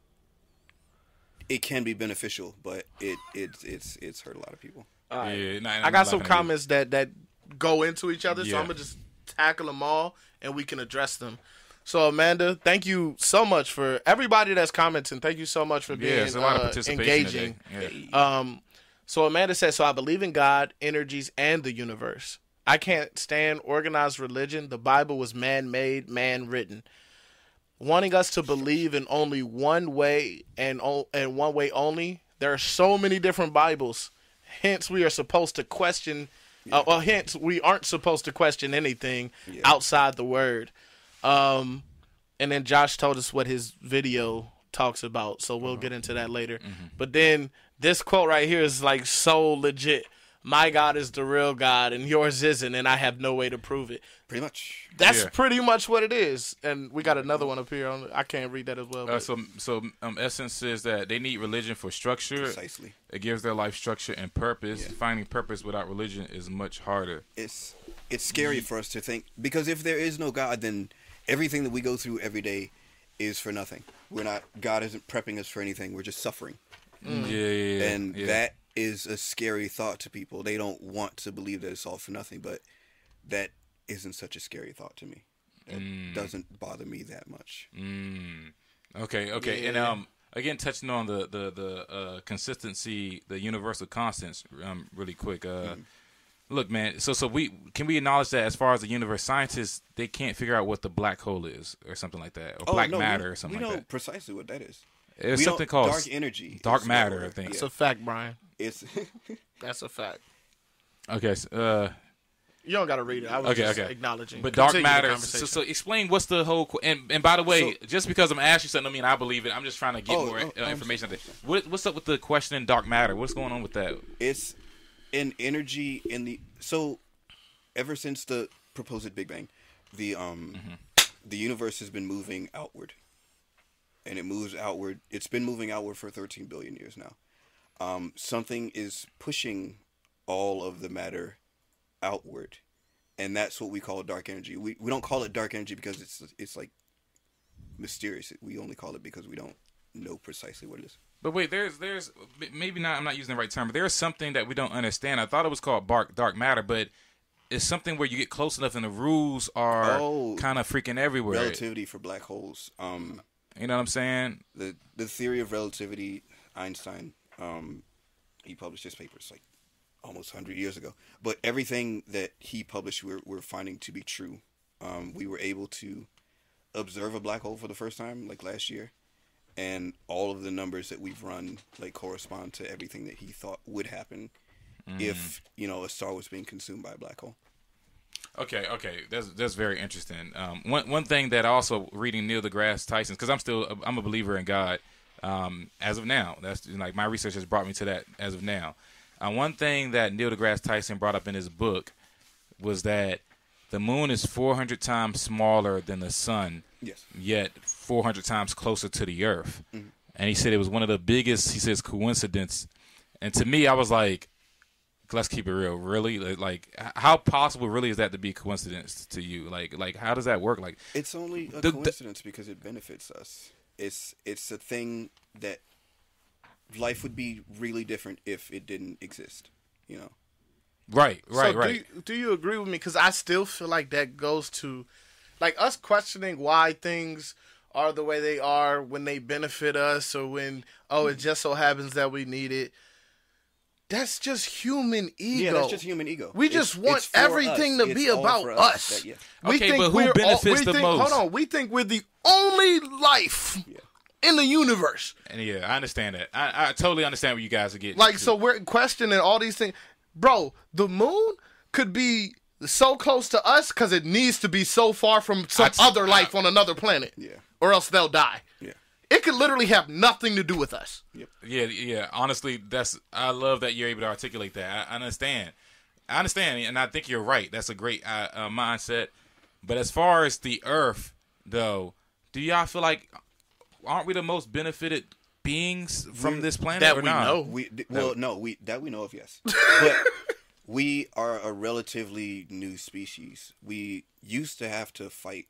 it can be beneficial, but it it's it's it's hurt a lot of people. All right. Yeah, nah, I I'm got some laughing you. comments that that go into each other, so I'm gonna just tackle them all and we can address them. So Amanda, thank you so much for everybody that's commenting. Thank you so much for Yeah, being it's a lot of uh, participation engaging. Yeah. Um, so Amanda says, so I believe in God, energies, and the universe. I can't stand organized religion. The Bible was man-made, man-written. Wanting us to believe in only one way and o- and one way only. There are so many different Bibles. Hence, we are supposed to question. Uh, well, hence, we aren't supposed to question anything Yeah. outside the Word. Um, and then Josh told us what his video talks about, so we'll get into that later. But then this quote right here is like so legit. My God is the real God, and yours isn't, and I have no way to prove it. Pretty much. That's Yeah. pretty much what it is. And we got another one up here. On I can't read that as well. Uh, so, so um, essence says that they need religion for structure. Precisely. It gives their life structure and purpose. Finding purpose without religion is much harder. It's it's scary for us to think because if there is no God, then everything that we go through every day is for nothing. We're not. God isn't prepping us for anything. We're just suffering, Yeah, yeah, yeah. and yeah. that is a scary thought to people. They don't want to believe that it's all for nothing, but that isn't such a scary thought to me. It Mm. doesn't bother me that much. Mm. Okay, okay, and um, again, touching on the the the uh, consistency, the universal constants, um, really quick. Uh, Mm. look, man. So, so we can we acknowledge that as far as the universe, scientists they can't figure out what the black hole is or something like that, or black Oh, no, matter we, or something we like know that. precisely what that is. It's We something called dark energy. dark is matter, we're- I think. it's yeah. a fact, Brian. It's That's a fact. Okay, so, uh, You don't got to read it. I was Okay, just okay. acknowledging. But dark matter. So, so explain what's the whole. qu- And, and by the way, just because I'm asking you something, I mean I believe it. I'm just trying to get Oh, more oh, uh, information. on. What, what's up with the question in dark matter? What's going on with that? it's an energy in the so ever since the proposed Big Bang, the um the universe has been moving outward, and it moves outward. It's been moving outward for 13 billion years now. Um, something is pushing all of the matter outward, and that's what we call dark energy. We we don't call it dark energy because it's it's like mysterious. We only call it because we don't know precisely what it is. But wait, there's there's maybe not. I'm not using the right term. But there's something that we don't understand. I thought it was called dark dark matter, but it's something where you get close enough and the rules are Oh. kind of freaking everywhere. Relativity for black holes. Um, You know what I'm saying? the the theory of relativity, Einstein, um, he published his papers like almost hundred years ago. But everything that he published, we're we're finding to be true. Um, we were able to observe a black hole for the first time like last year, and all of the numbers that we've run like correspond to everything that he thought would happen if you know a star was being consumed by a black hole. Okay, okay, that's that's very interesting. Um, one one thing that also reading Neil deGrasse Tyson because I'm still I'm a believer in God. Um, as of now, that's like my research has brought me to that as of now. Uh, one thing that Neil deGrasse Tyson brought up in his book was that the moon is 400 times smaller than the sun, Yes. yet 400 times closer to the Earth. And he said it was one of the biggest. He says coincidence. And to me, I was like, let's keep it real. Really, like, like how possible really is that to be coincidence to you? Like, like how does that work? Like, It's only a The- the- coincidence because it benefits us. It's it's a thing that life would be really different if it didn't exist. You know. right, right, so right. Do you, do you agree with me? Because I still feel like that goes to, like us questioning why things are the way they are when they benefit us, or when oh it just so happens that we need it. That's just human ego. Yeah, that's just human ego. We It's- just want it's everything us. to be It's all about for us. That- yeah. We Okay, think but who we're all- benefits we the think- most? Hold on, we think we're the only life in the universe. And yeah, I understand that. I, I totally understand what you guys are getting. Like, to. so we're questioning all these things. Bro, the moon could be so close to us because it needs to be so far from some I t- other life on another planet. Yeah. Or else they'll die. Yeah. It could literally have nothing to do with us. Yep. Yeah, yeah. Honestly, that's I love that you're able to articulate that. I, I understand. I understand, and I think you're right. That's a great uh, uh, mindset. But as far as the Earth, though, do y'all feel like aren't we the most benefited beings from We're- this planet that or we not? know. We d- well, no, we that we know of, yes. But we are a relatively new species. We used to have to fight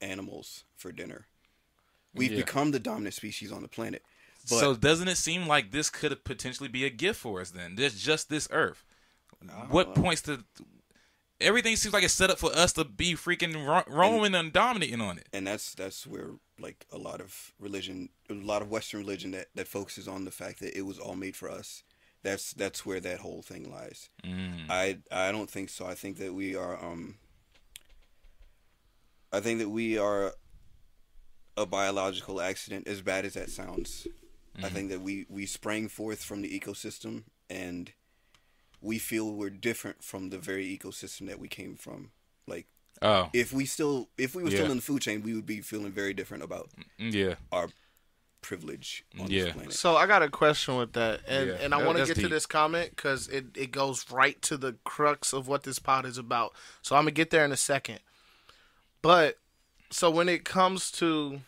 animals for dinner. We've Yeah. become the dominant species on the planet. But so doesn't it seem like this could potentially be a gift for us then? There's just this Earth. what points to everything seems like it's set up for us to be freaking ro- roaming and dominating on it. and that's that's where like a lot of religion, a lot of Western religion that that focuses on the fact that it was all made for us. That's that's where that whole thing lies. Mm. I I don't think so. I think that we are um I think that we are a biological accident as bad as that sounds. I mm-hmm. think that we we sprang forth from the ecosystem and we feel we're different from the very ecosystem that we came from. Like Oh, if we still if we were still Yeah. in the food chain, we would be feeling very different about mm, yeah. our privilege on Yeah. this planet. So I got a question with that, and Yeah, and I want to that's get to this comment because it it goes right to the crux of what this pod is about. So I'm gonna get there in a second. But so when it comes to,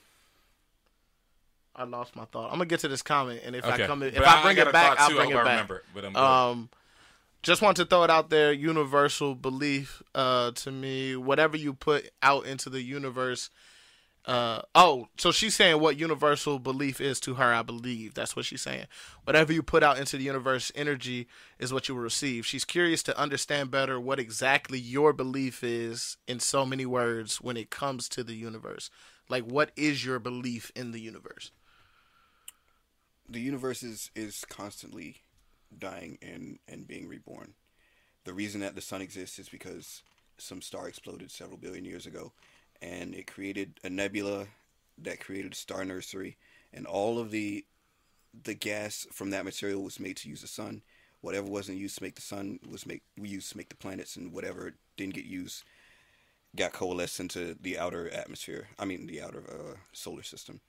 I lost my thought. I'm gonna get to this comment, and if Okay. I come if But I bring got it back, I'll bring I it back. remember but I'm. Um, just want to throw it out there. Universal belief, uh, to me, whatever you put out into the universe. Uh, oh, so she's saying what universal belief is to her. I believe that's what she's saying. Whatever you put out into the universe, energy is what you will receive. She's curious to understand better what exactly your belief is in so many words when it comes to the universe. Like, what is your belief in the universe? the universe is, is constantly dying and, and being reborn. The reason that the sun exists is because some star exploded several billion years ago, and it created a nebula that created a star nursery, and all of the the gas from that material was made to use the sun. Whatever wasn't used to make the sun was make we used to make the planets, and whatever didn't get used got coalesced into the outer atmosphere. I mean, the outer uh, solar system.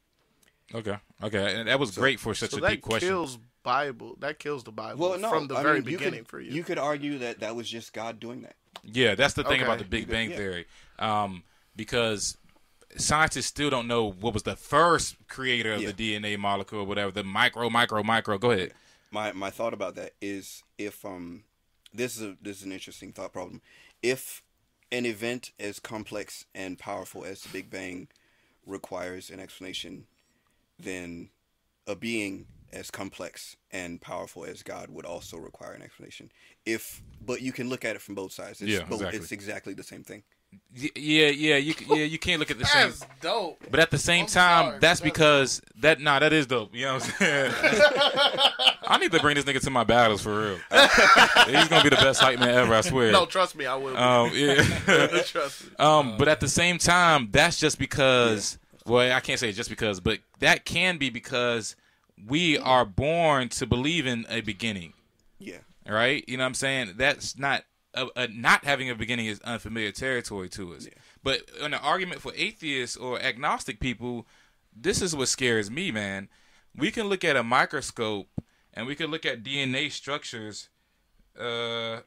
Okay, okay, and that was great for such So a that deep question. kills Bible. That kills the Bible Well, no, from the I very mean, beginning could, for you. You could argue that that was just God doing that. Yeah, that's the thing Okay. about the Big Bang yeah. Theory, um, because scientists still don't know what was the first creator of Yeah. the DNA molecule or whatever. The micro, micro, micro. Go ahead. My my thought about that is if um this is a this is an interesting thought problem. If an event as complex and powerful as the Big Bang requires an explanation, then a being as complex and powerful as God would also require an explanation. If but you can look at it from both sides. It's Yeah, both, exactly. it's exactly the same thing. Y- Yeah, yeah, you yeah, you can't look at the same. That's dope. But at the same I'm time, sorry, that's that's because that nah, that is dope. You know what I'm saying? I need to bring this nigga to my battles for real. He's gonna be the best hype man ever, I swear. No, trust me, I will. Um, yeah. trust me. um, but at the same time, that's just because. Well, I can't say just because, but that can be because we are born to believe in a beginning, Yeah. right? You know what I'm saying? That's not a, a, not having a beginning is unfamiliar territory to us. But in an argument for atheists or agnostic people, this is what scares me, man. We can look at a microscope and we can look at DNA structures. Uh,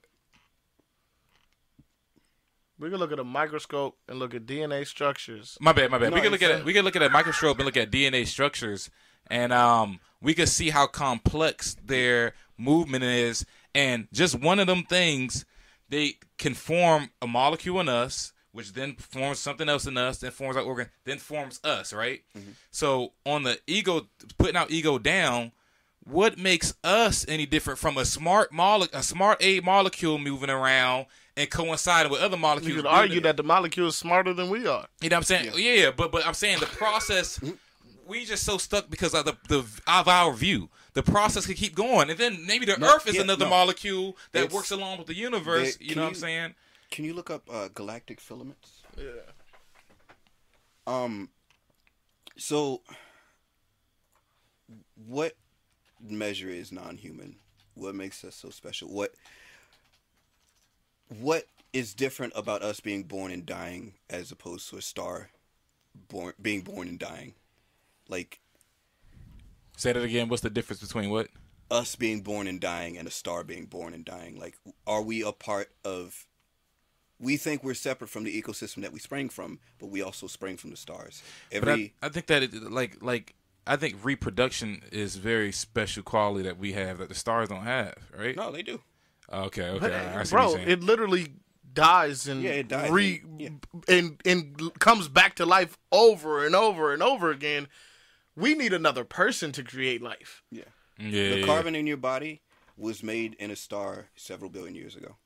We can look at a microscope and look at DNA structures. My bad, my bad. No, we can look at uh, it. We can look at a microscope and look at DNA structures, and um, we can see how complex their movement is. And just one of them things, they can form a molecule in us, which then forms something else in us, then forms our organ, then forms us, right? Mm-hmm. So on the ego, putting our ego down, what makes us any different from a smart mole, a smart A molecule moving around and coinciding with other molecules? You could argue that the molecule is smarter than we are. You know what I'm saying? Yeah, but but I'm saying the process. we just so stuck because of the, the of our view. The process could keep going, and then maybe the No, Earth is yeah, another no. molecule that It's- works along with the universe. they- you know what I'm saying? Can you look up uh, galactic filaments? Yeah. Um. So, what measure is non-human? What makes us so special? What What is different about us being born and dying as opposed to a star born being born and dying? Like Say that again. What's the difference between what? us being born and dying and a star being born and dying. Like, are we a part of? We think we're separate from the ecosystem that we sprang from, but we also sprang from the stars. But Every I, I think that it, like like I think reproduction is very special quality that we have that the stars don't have, right? No, they do. Okay, okay. But, I see bro, what you're it literally dies and Yeah, it dies re and- yeah. and and comes back to life over and over and over again. We need another person to create life. Yeah. yeah, The yeah, carbon in your body was made in a star several billion years ago.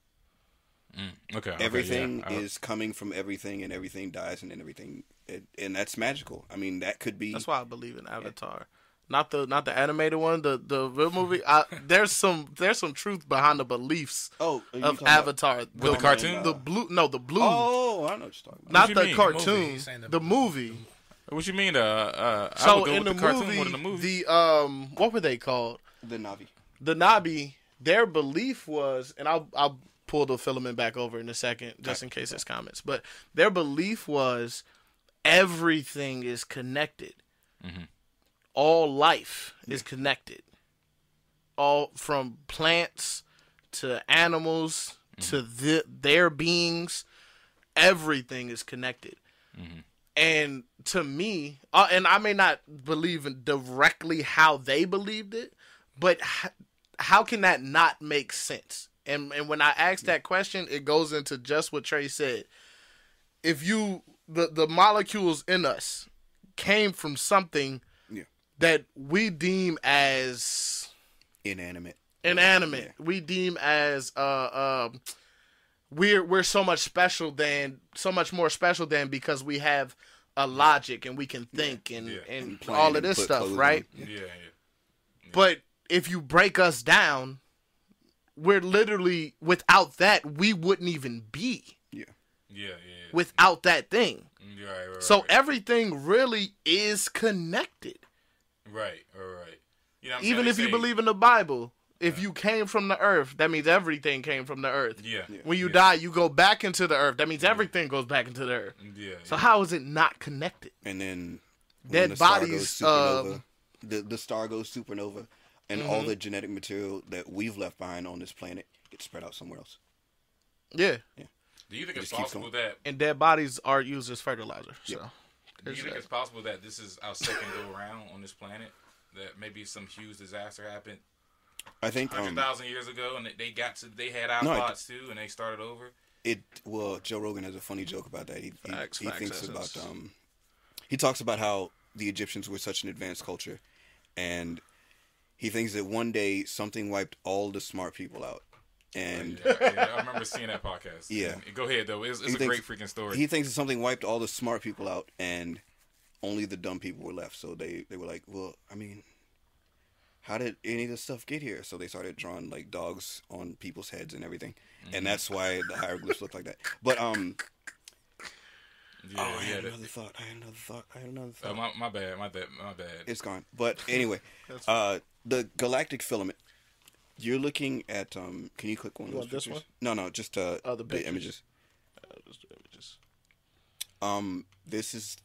yeah. Okay, okay, everything yeah. Is coming from everything, and everything dies, and then everything, it, and that's magical. I mean, that could be. That's why I believe in Avatar. Not the not the animated one, the the real movie. I, there's some there's some truth behind the beliefs Oh, of talking about- Avatar. With the The, cartoon? the blue, no, the blue, Oh, I know what you're talking about. not you the mean? cartoon, He's saying the, the- movie. What you mean? Uh, uh, I So would go in with the, the, cartoon movie, more than the movie. the um, what were they called? The Na'vi. The Nabi. Their belief was, and I'll I'll pull the filament back over in a second, just in case there's comments. But their belief was everything is connected. Mm-hmm. All life is connected. All from plants to animals Mm-hmm. to the, their beings, everything is connected. Mm-hmm. And to me, uh, and I may not believe in directly how they believed it, but h- how can that not make sense? And and when I ask that question, it goes into just what Trae said. If you the the molecules in us came from something Yeah. that we deem as Inanimate. inanimate, we deem as uh um we're we're so much special than so much more special than because we have a logic and we can think and Yeah. and, And all of this stuff, right? on. yeah, yeah. But if you break us down, we're literally without that we wouldn't even be Yeah. Yeah, yeah. without that thing. Mm, yeah. Right, right, So right. everything really is connected. right, right, right. You know Even if They you believe in the Bible, if you came from the earth, that means everything came from the earth. Yeah, Yeah. When you Yeah. die, you go back into the earth. That means everything goes back into the earth. yeah. So how is it not connected? And then when Dead the star bodies, goes supernova, um, the the star goes supernova, and all the genetic material that we've left behind on this planet gets spread out somewhere else. Yeah, Yeah. Do you think it's just keeps possible going. that? and dead bodies are used as fertilizer. So Do you think that. it's possible that this is our second go around on this planet? That maybe some huge disaster happened I think hundred um, thousand years ago, and they- got to they had No, I- too, and they started over. it. Well, Joe Rogan has a funny joke about that. He he, Facts, he facts, thinks about um, he talks about how the Egyptians were such an advanced culture, and he thinks that one day something wiped all the smart people out, and Yeah, yeah, I remember seeing that podcast. Yeah. And- go ahead though. It's, it's a thinks- great freaking story. he thinks that something wiped all the smart people out and only the dumb people were left. So they, they were like, well, I mean, how did any of this stuff get here? So they started drawing like dogs on people's heads and everything, Mm-hmm. and that's why the hieroglyphs look like that. But um, yeah, oh, I yeah. had that- another thought. I had another thought. I had another uh, thought. my, my bad, my bad, my bad. it's gone. But anyway, uh, the galactic filament. You're looking at um. Can you click one of those want this pictures? one? No, no, just uh, Oh, the the pictures. images. Just- Um, this is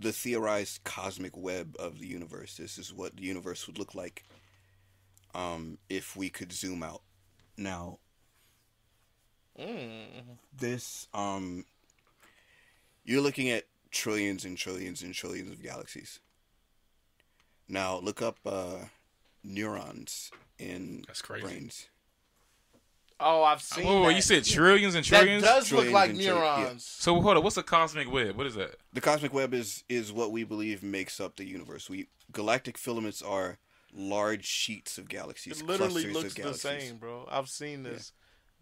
the theorized cosmic web of the universe. This is what the universe would look like um, if we could zoom out. Now, Mm. this um, you're looking at trillions and trillions and trillions of galaxies. Now, look up uh, neurons in brains. Oh, I've seen. Whoa, whoa, that. you said trillions and trillions. that trillions. does look like and trillions, yeah. neurons. so hold on, what's a cosmic web? What is that? The cosmic web is is what we believe makes up the universe. We galactic filaments are large sheets of galaxies. It literally clusters looks of the same, bro. I've seen this.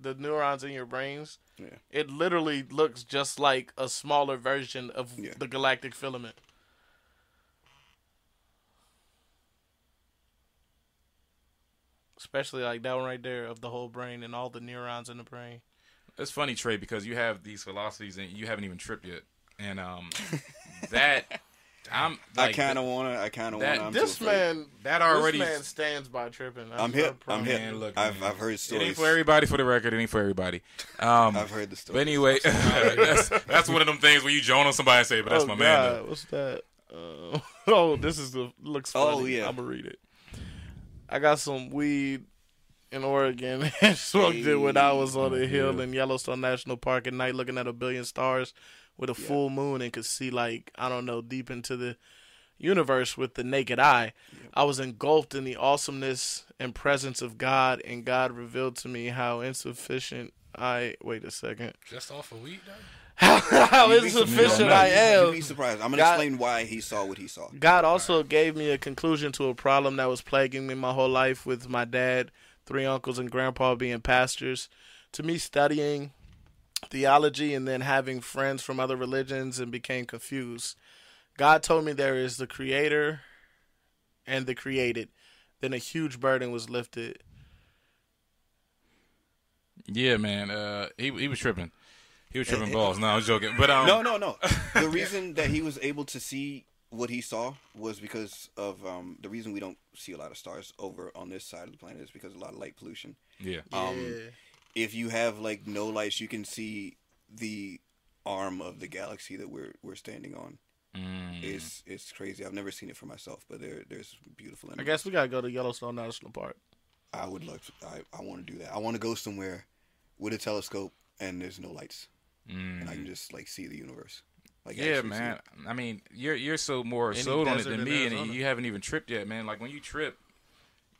The neurons in your brains. Yeah. It literally looks just like a smaller version of Yeah. the galactic filament. Especially like that one right there of the whole brain and all the neurons in the brain. It's funny, Trae, because you have these philosophies and you haven't even tripped yet, and um, that I'm like I kind of wanna. I kind of wanna. I'm this so man, that already. this man stands by tripping. I'm I'm hip. I'm promise. hip. Man, look, I've man. I've heard stories. It ain't for everybody. For the record, it ain't for everybody. Um, I've heard the but story. anyway, that's that's one of them things where you join on somebody and say, "But that's oh, my God, man." Though. What's that? Uh, oh, this is the looks funny. Oh, yeah. I'm gonna read it. I got some weed in Oregon and smoked it when I was on the hill in Yellowstone National Park at night, looking at a billion stars with a full moon and could see like I don't know deep into the universe with the naked eye. I was engulfed in the awesomeness and presence of God, and God revealed to me how insufficient I. Wait a second. Just off of weed, though? How, how You'd insufficient. I You'd am. be surprised. I'm gonna God- explain why he saw what he saw. God also gave me a conclusion to a problem that was plaguing me my whole life with my dad, three uncles, and grandpa being pastors. To me, studying theology and then having friends from other religions and became confused. God told me there is the creator and the created. Then a huge burden was lifted. Yeah, man. Uh, he he was tripping. He was tripping And- balls. No, I was joking. But um, No, no, no. the reason that he was able to see what he saw was because of um, the reason we don't see a lot of stars over on this side of the planet is because of a lot of light pollution. yeah, Um, yeah. If you have like no lights, you can see the arm of the galaxy that we're we're standing on. Mm. It's it's crazy. I've never seen it for myself, but there there's beautiful. I guess we gotta go to Yellowstone National Park. I would love to. I, I want to do that. I want to go somewhere with a telescope and there's no lights, and I can just like see the universe. Like Mm. yeah, man. I mean, you're you're so more Any sold on it than in me, and you haven't even tripped yet, man. Like when you trip,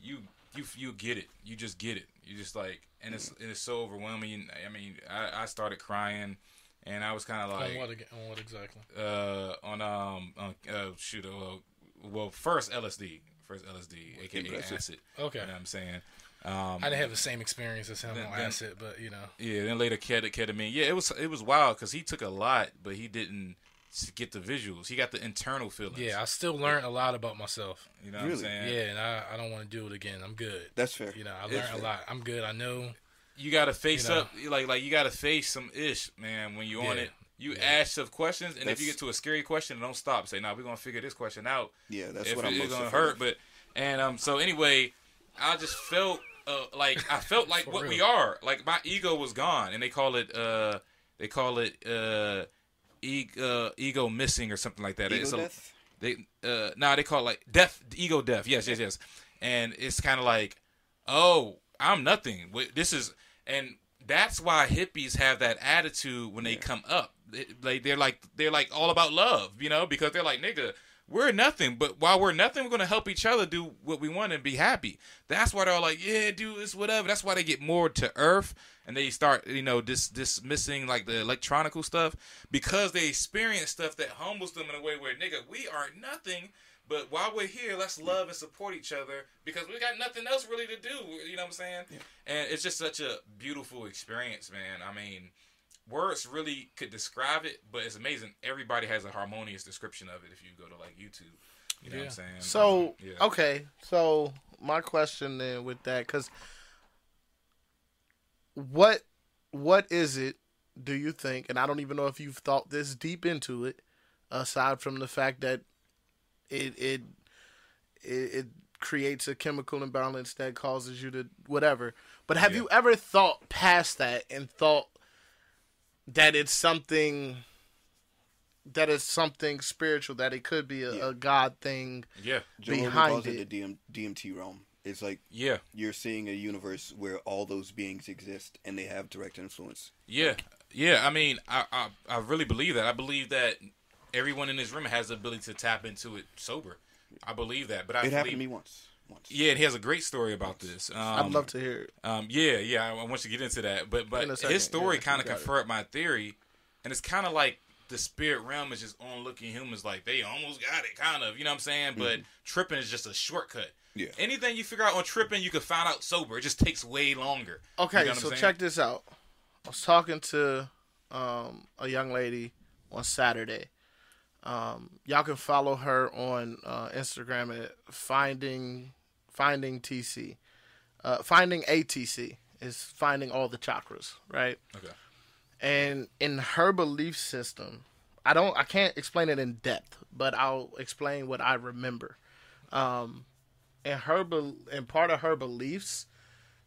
you you you get it. You just get it. You just like, and it's and it's so overwhelming. I mean, I, I started crying, and I was kind of like, on what? On what exactly? uh, on um, on, uh, shoot, uh, well, first LSD, first LSD, aka acid. Okay. You know what I'm saying? Um, I didn't have the same experience as him Then- on then- acid, but you know. Yeah, then later ket- ketamine. Yeah, it was it was wild because he took a lot, but he didn't get the visuals. He got the internal feelings. Yeah, I still learned a lot about myself. you know what Really? I'm saying. Yeah, and I, I don't want to do it again. I'm good. That's fair. You know, I learned a lot. I'm good. I know. you got to face You know. up, like like you got to face some ish, man. When you on Yeah. it, you Yeah. ask tough questions, and if you get to a scary question, don't stop. Say, "Nah, we're gonna figure this question out." Yeah, that's if what it- I'm it's gonna afraid hurt, but and um, so anyway, I just felt uh, like I felt like For what we are. Like my ego was gone, and they call it uh, they call it uh, e- uh, ego missing or something like that. Ego It's a- death? they uh nah they call it like death ego death yes yes yes and it's kind of like oh i'm nothing this is and that's why hippies have that attitude when they come up They- like they're like they're like all about love you know because they're like nigga we're nothing but while we're nothing we're gonna help each other do what we want and be happy. That's why they're all like yeah dude it's whatever. That's why they get more to earth and they start you know dis- dismissing like the electronical stuff because they experience stuff that humbles them in a way where nigga we are nothing but while we're here let's love and support each other because we got nothing else really to do you know what i'm saying? And it's just such a beautiful experience man. I mean words really could describe it but it's amazing everybody has a harmonious description of it if you go to like youtube you know what i'm saying So um, yeah. okay, so my question then with that, because what what is it? Do you think? And I don't even know if you've thought this deep into it, aside from the fact that it it it, it creates a chemical imbalance that causes you to whatever. But have Yeah. you ever thought past that and thought that it's something? That it's something spiritual. That it could be a, Yeah. a God thing. yeah Joe behind calls it. it the DM, DMT realm. It's like yeah you're seeing a universe where all those beings exist and they have direct influence. Yeah, yeah. I mean, I, I I really believe that. I believe that everyone in this room has the ability to tap into it sober. I believe that. But I it happened believe, to me once. Once. Yeah, and he has a great story about this. Um, I'd love to hear it. Um, yeah, yeah. I, I want you to get into that. But but second, his story yeah, kind of got it. confirmed my theory, and it's kind of like the spirit realm is just on looking humans like they almost got it, kind of. You know what I'm saying? But tripping is just a shortcut. Yeah. Anything you figure out on tripping, you can find out sober. It just takes way longer. Okay, You know so check this out. I was talking to um, a young lady on Saturday. Um, y'all can follow her on uh, Instagram at finding finding TC. Uh, finding ATC is finding all the chakras, right? Okay. and in her belief system i don't i can't explain it in depth but i'll explain what i remember um in her bel in part of her beliefs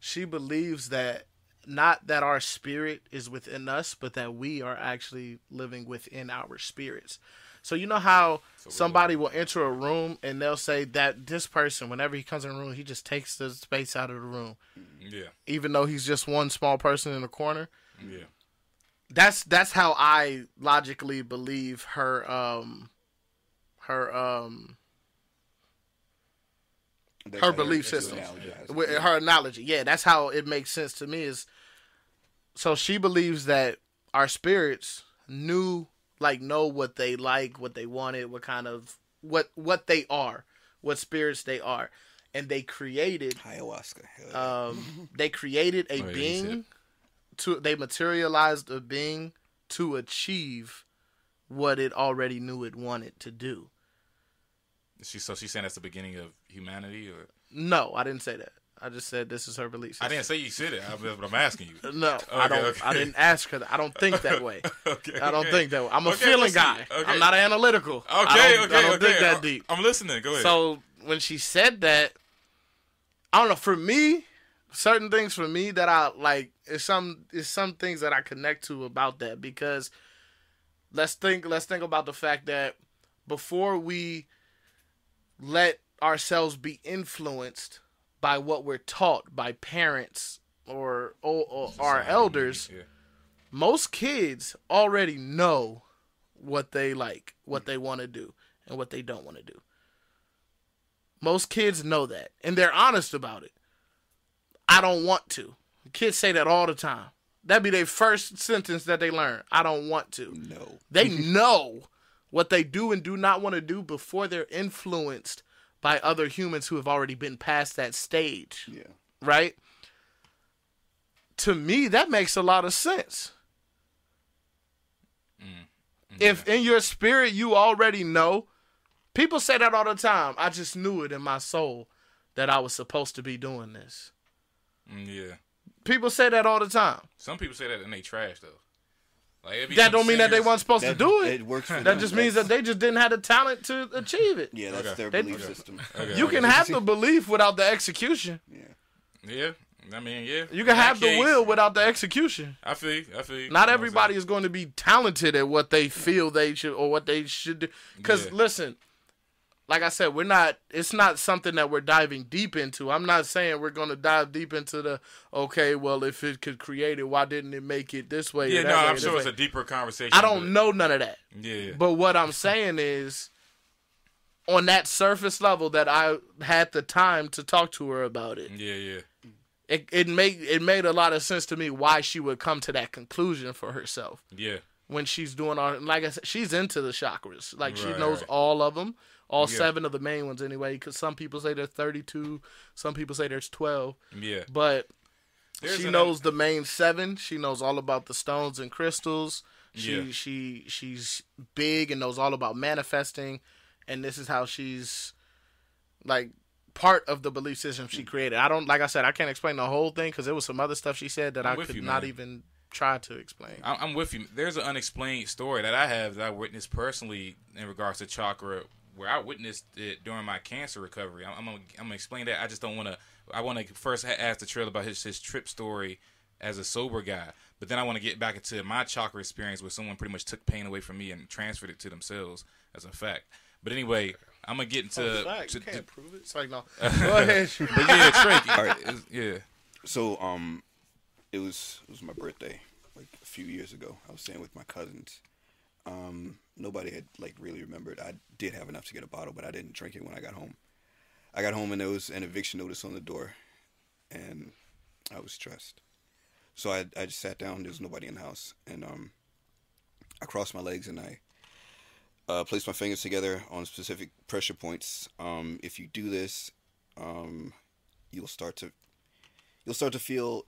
she believes that not that our spirit is within us but that we are actually living within our spirits so you know how somebody will enter a room and they'll say that this person whenever he comes in a room he just takes the space out of the room Yeah. even though he's just one small person in a corner Yeah. that's that's how I logically believe her um her um That's her how belief system. analogized. with her analogy. Yeah, that's how it makes sense to me. Is so she believes that our spirits knew, like, know what they like, what they wanted, what kind of what what they are, what spirits they are, and they created Ayahuasca. yeah. um they created a Oh, being to they materialized a being to achieve what it already knew it wanted to do. She so she's saying that's the beginning of humanity, or No, I didn't say that. I just said this is her belief. I didn't say you said it. I, but I'm asking you. No, I don't. okay. I didn't ask her. That. I don't think that way. okay, I don't okay. think that way. I'm a Okay, feeling guy. Okay. I'm not analytical. Okay, I don't, okay, I don't okay. think that deep. I'm listening. Go ahead. So when she said that, I don't know. For me, certain things for me that I like is some is some things that I connect to about that because let's think let's think about the fact that before we let ourselves be influenced by what we're taught by parents or or, or our elders yeah. most kids already know what they like, what they want to do, and what they don't want to do. Most kids know that, and they're honest about it. I don't want to. Kids say that all the time. That'd be their first sentence that they learn. I don't want to. no. They know what they do and do not want to do before they're influenced by other humans who have already been past that stage Yeah. right? To me, that makes a lot of sense. If in your spirit you already know, people say that all the time. I just knew it in my soul that I was supposed to be doing this. Mm, yeah. People say that all the time. Some people say that and they trash though. Like That don't mean that they weren't supposed That, to do it. It works for That them. just means that they just didn't have the talent to achieve it. Yeah, that's Okay. their belief Okay. system. Okay, You okay. can have the belief without the execution. Yeah. Yeah. I mean, yeah. You can that have the will without the execution. I feel. you, I feel. you. You Not everybody is going to be talented at what they feel they should or what they should do. Because Yeah. listen, like I said, we're not. It's not something that we're diving deep into. I'm not saying we're going to dive deep into the. Okay, well, if it could create it, why didn't it make it this way? Yeah, no, way I'm sure it's a deeper conversation. I don't know none of that. Yeah. But what I'm saying is, on that surface level, that I had the time to talk to her about it. Yeah, yeah. It it made it made a lot of sense to me why she would come to that conclusion for herself. Yeah. when she's doing all like I said, she's into the chakras. Like she knows right. all of them, all Yeah. seven of the main ones anyway. Because some people say there's 32, some people say there's 12, Yeah. but There's she an- knows the main seven. She knows all about the stones and crystals. She Yeah. she she's big and knows all about manifesting, and this is how she's like part of the belief system she created. I don't like I said I can't explain the whole thing because there was some other stuff she said that I'm I could you, not even try to explain. I'm with you. There's an unexplained story that I have that I witnessed personally in regards to chakra, where I witnessed it during my cancer recovery. I'm, I'm gonna, I'm gonna explain that. I just don't want to. I want to first ha- ask the trail about his his trip story as a sober guy, but then I want to get back into my chakra experience where someone pretty much took pain away from me and transferred it to themselves as a fact. But anyway, I'm gonna get into. Fact, to- you can't prove it. It's like no. Go ahead. but yeah, Trae, All right. is- yeah, So um, it was it was my birthday like a few years ago. I was staying with my cousins. Um, nobody had like really remembered. I did have enough to get a bottle, but I didn't drink it when I got home. I got home and there was an eviction notice on the door, and I was stressed. So I I just sat down. There was nobody in the house, and um, I crossed my legs and I uh, placed my fingers together on specific pressure points. Um, if you do this, um, you'll start to you'll start to feel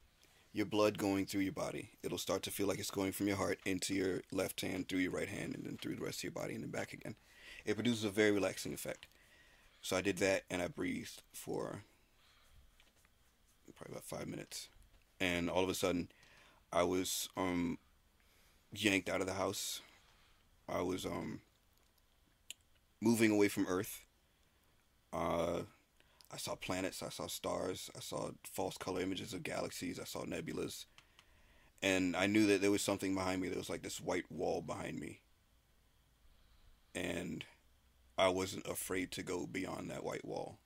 your blood going through your body. It'll start to feel like it's going from your heart into your left hand, through your right hand, and then through the rest of your body, and then back again. It produces a very relaxing effect. So I did that, and I breathed for probably about five minutes, and all of a sudden, I was um yanked out of the house. I was um moving away from Earth. Uh, I saw planets, I saw stars, I saw false color images of galaxies, I saw nebulas. And I knew that there was something behind me. There was like this white wall behind me. And I wasn't afraid to go beyond that white wall.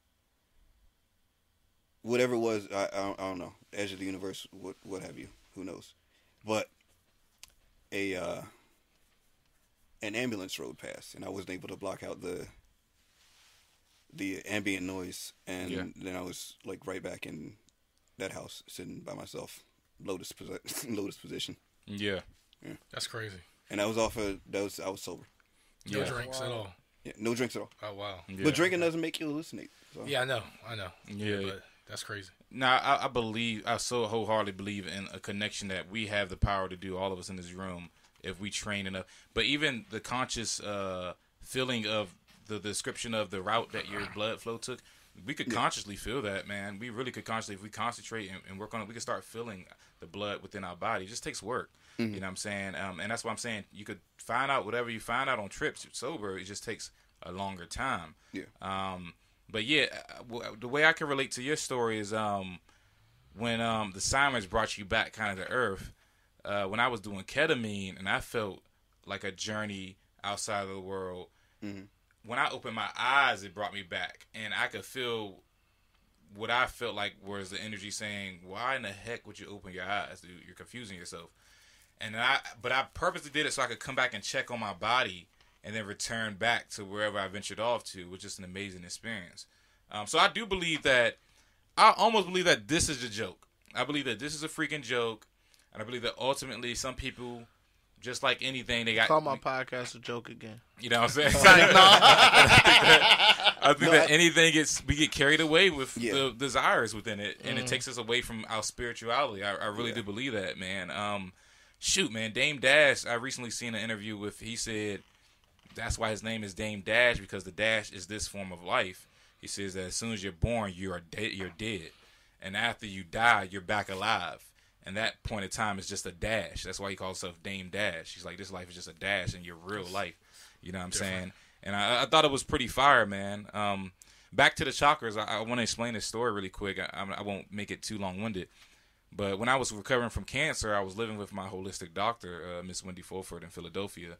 Whatever it was, I, I, don't, I don't know. Edge of the universe, what, what have you. Who knows? But a uh, an ambulance rode past, and I wasn't able to block out the the ambient noise, and Yeah. then I was like right back in that house, sitting by myself, lotus posi- lotus position, Yeah. That's crazy. and I was off of that was I was sober. No Yeah. drinks at all. Yeah, no drinks at all. Oh wow. Yeah. But drinking doesn't make you hallucinate. So. Yeah, I know. I know. Yeah. but that's crazy. Now, I, I believe, I so wholeheartedly believe in a connection that we have the power to do, all of us in this room, if we train enough. But even the conscious uh, feeling of the description of the route that your blood flow took, we could consciously feel that, man. We really could consciously, if we concentrate and, and work on it, we could start feeling the blood within our body. It just takes work. You know what I'm saying? Um, and that's what I'm saying. You could find out whatever you find out on trips sober. It just takes a longer time. Yeah. Um, but yeah, uh, w- the way I can relate to your story is um, when um, the Simons brought you back kind of to earth. Uh, when I was doing ketamine and I felt like a journey outside of the world. When I opened my eyes, it brought me back, and I could feel what I felt like was the energy saying, "Why in the heck would you open your eyes, dude? You're confusing yourself." And I, but I purposely did it so I could come back and check on my body, and then return back to wherever I ventured off to, which is an amazing experience. Um, so I do believe that I almost believe that this is a joke. I believe that this is a freaking joke, and I believe that ultimately some people, just like anything, they got Call my podcast a joke again. you know what I'm saying? I think that anything gets we get carried away with Yeah. the desires within it, and it takes us away from our spirituality. I, I really Yeah. do believe that, man. Um, shoot, man, Dame Dash. I recently seen an interview with. He said that's why his name is Dame Dash because the dash is this form of life. He says that as soon as you're born, you are dead. You're dead, and after you die, you're back alive. And that point in time is just a dash. That's why he calls himself Dame Dash. He's like, this life is just a dash in your real life. You know what I'm saying? And I, I thought it was pretty fire, man. Um, back to the chakras. I, I want to explain this story really quick. I, I won't make it too long winded. But when I was recovering from cancer, I was living with my holistic doctor, uh, Miss Wendy Fulford, in Philadelphia.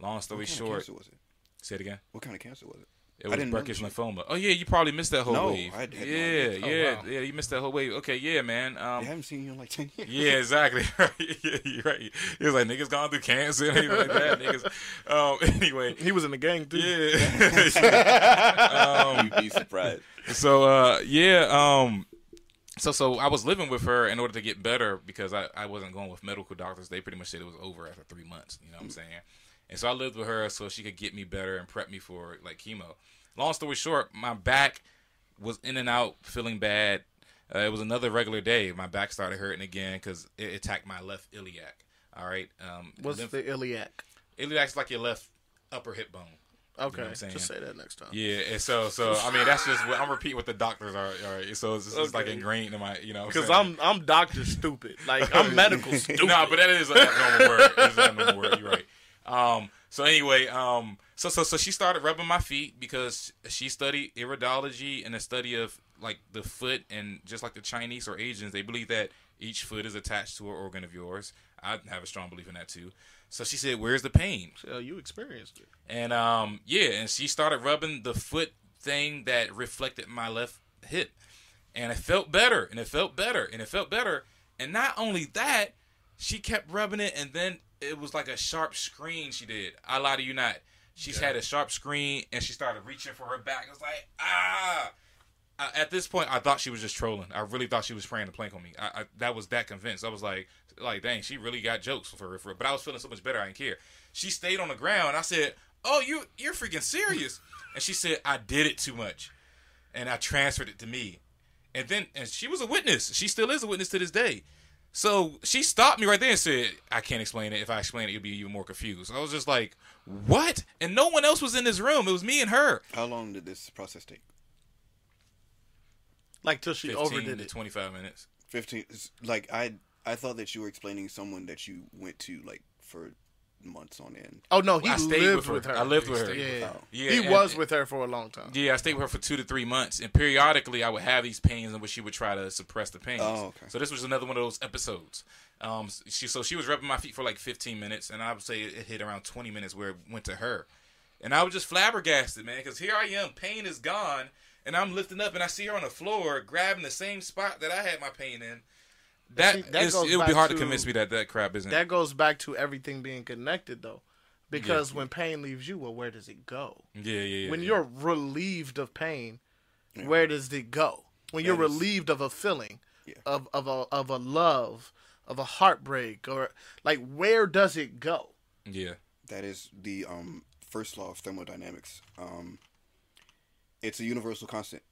Long story short. What kind of short, cancer was it? say it again. What kind of cancer was it? It was didn't know Burkitt this shit. lymphoma. Oh yeah, you probably missed that whole No, wave. I had no yeah, idea. Oh, yeah, wow. yeah. You missed that whole wave. Okay, yeah, man. I Um, haven't seen you in like ten years. yeah, exactly. yeah, you're right. He was like niggas gone through cancer and anything like that. Niggas. Um, anyway, He was in the gang too. yeah. You'd be surprised. so uh, yeah. Um, so so I was living with her in order to get better because I, I wasn't going with medical doctors. They pretty much said it was over after three months. You know what I'm saying? And so I lived with her so she could get me better and prep me for like chemo. Long story short, my back was in and out, feeling bad. Uh, it was another regular day. My back started hurting again because it attacked my left iliac. All right. Um, What's lymph- the iliac? iliac's like your left upper hip bone. Okay, what I'm saying? just say that next time. Yeah, and so so I mean that's just what I'm repeating what the doctors are. All right, so it's, it's like ingrained in my you know Because I'm I'm doctor stupid. Like I'm medical stupid. no, but that is an abnormal word. It is an abnormal word. You're right. Um. So anyway, um. So so so she started rubbing my feet because she studied iridology and the study of like the foot and just like the Chinese or Asians, they believe that each foot is attached to an organ of yours. I have a strong belief in that too. So she said, "Where's the pain?" So you experienced it. And um, yeah, and she started rubbing the foot thing that reflected my left hip, and it felt better, and it felt better, and it felt better. And not only that, she kept rubbing it, and then it was like a sharp screen. She did. I lie to you not. She's had a sharp screen, and she started reaching for her back. It was like ah. I, at this point, I thought she was just trolling. I really thought she was spraying the plank on me. I, I that was that convinced. I was like, like, dang, she really got jokes for her. For, but I was feeling so much better. I didn't care. She stayed on the ground. I said, "Oh, you you're freaking serious?" And she said, "I did it too much, and I transferred it to me." And then, and she was a witness. She still is a witness to this day. So she stopped me right there and said, "I can't explain it. If I explain it, you'll be even more confused." I was just like, "What?" And no one else was in this room. It was me and her. How long did this process take? Like till she 15 overdid to it. 25 minutes. Fifteen. Like I, I thought that you were explaining someone that you went to like for months on end. Oh no, he I stayed lived with with her. her. I lived with her. Yeah, yeah. Wow. Yeah, he and- was with her for a long time. Yeah, I stayed with her for two to three months, and periodically I would have these pains in which she would try to suppress the pains. Oh, okay. So this was another one of those episodes. Um, she so she was rubbing my feet for like 15 minutes, and I would say it hit around 20 minutes where it went to her, and I was just flabbergasted, man, because here I am, pain is gone, and I'm lifting up, and I see her on the floor grabbing the same spot that I had my pain in. That, See, that is- it would be hard to to- convince me that that crap isn't. That goes back to everything being connected though. Because when pain leaves you, well, where does it go? Yeah, yeah, yeah. when yeah. you're relieved of pain, where does it go? When you're That is- relieved of a feeling, Yeah. of of a of a love, of a heartbreak, or like where does it go? yeah, That is the um, first law of thermodynamics. Um, it's a universal constant.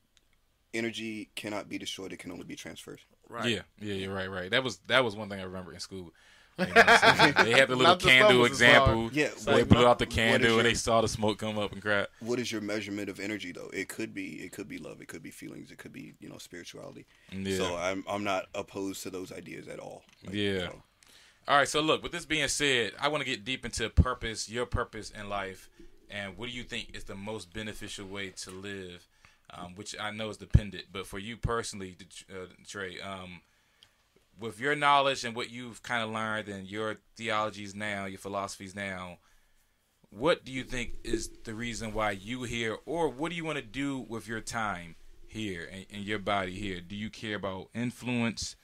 Energy cannot be destroyed; it can only be transferred. Right. yeah, yeah, yeah, right, right. That was that was one thing I remember in school. You know what I'm saying? they had the little candle example. Yeah, so they blew out the candle your- and they saw the smoke come up and crap. What is your measurement of energy, though? It could be, it could be love, it could be feelings, it could be, you know, spirituality. Yeah. So I'm, I'm not opposed to those ideas at all. Like, Yeah. you know, All right, so look, with this being said, I want to get deep into purpose, your purpose in life, and what do you think is the most beneficial way to live, um, which I know is dependent, but for you personally, uh, Trae, um, with your knowledge and what you've kind of learned and your theologies now, your philosophies now, what do you think is the reason why you here, or what do you want to do with your time here and, and your body here? Do you care about influence?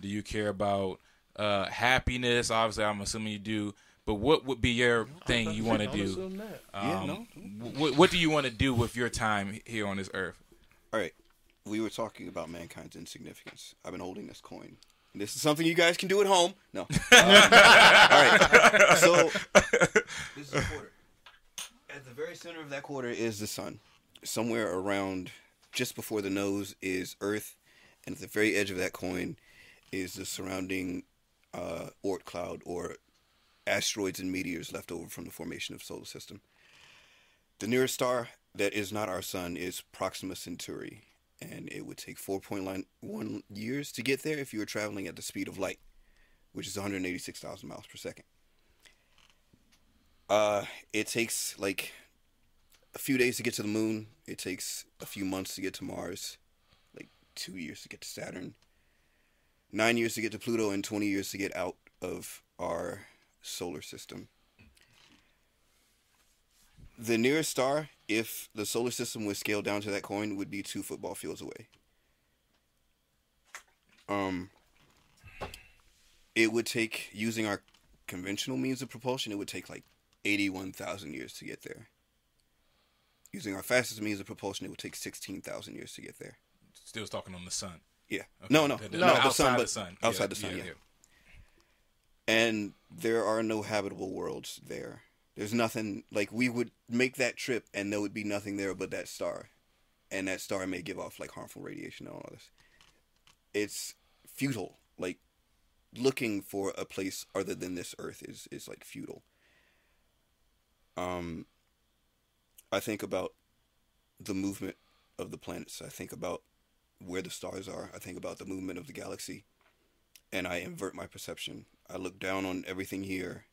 Do you care about uh, happiness? Obviously, I'm assuming you do. But what would be your thing you want to Don't do? assume that. Yeah, Um, no. What, what do you want to do with your time here on this earth? All right. We were talking about mankind's insignificance. I've been holding this coin. This is something you guys can do at home. No. Uh, all right. So this is a quarter. At the very center of that quarter is the sun. Somewhere around just before the nose is Earth, and at the very edge of that coin is the surrounding uh, Oort cloud or asteroids and meteors left over from the formation of the solar system. The nearest star that is not our sun is Proxima Centauri, and it would take 4.1 years to get there if you were traveling at the speed of light, which is 186,000 miles per second. Uh, it takes like a few days to get to the moon. It takes a few months to get to Mars, like two years to get to Saturn, nine years to get to Pluto, and 20 years to get out of our solar system the nearest star, if the solar system was scaled down to that coin, would be two football fields away. Um, it would take using our conventional means of propulsion. It would take like eighty-one thousand years to get there. Using our fastest means of propulsion, it would take sixteen thousand years to get there. Still talking on the sun. Yeah. Okay. No, no, The- no, the- the outside sun, the sun. outside Yeah, the sun. yeah, yeah. And there are no habitable worlds there. There's nothing like we would make that trip and there would be nothing there but that star, and that star may give off like harmful radiation and all this. It's futile. Like looking for a place other than this Earth is is like futile. Um, I think about the movement of the planets. I think about where the stars are. I think about the movement of the galaxy and I invert my perception. I look down on everything here,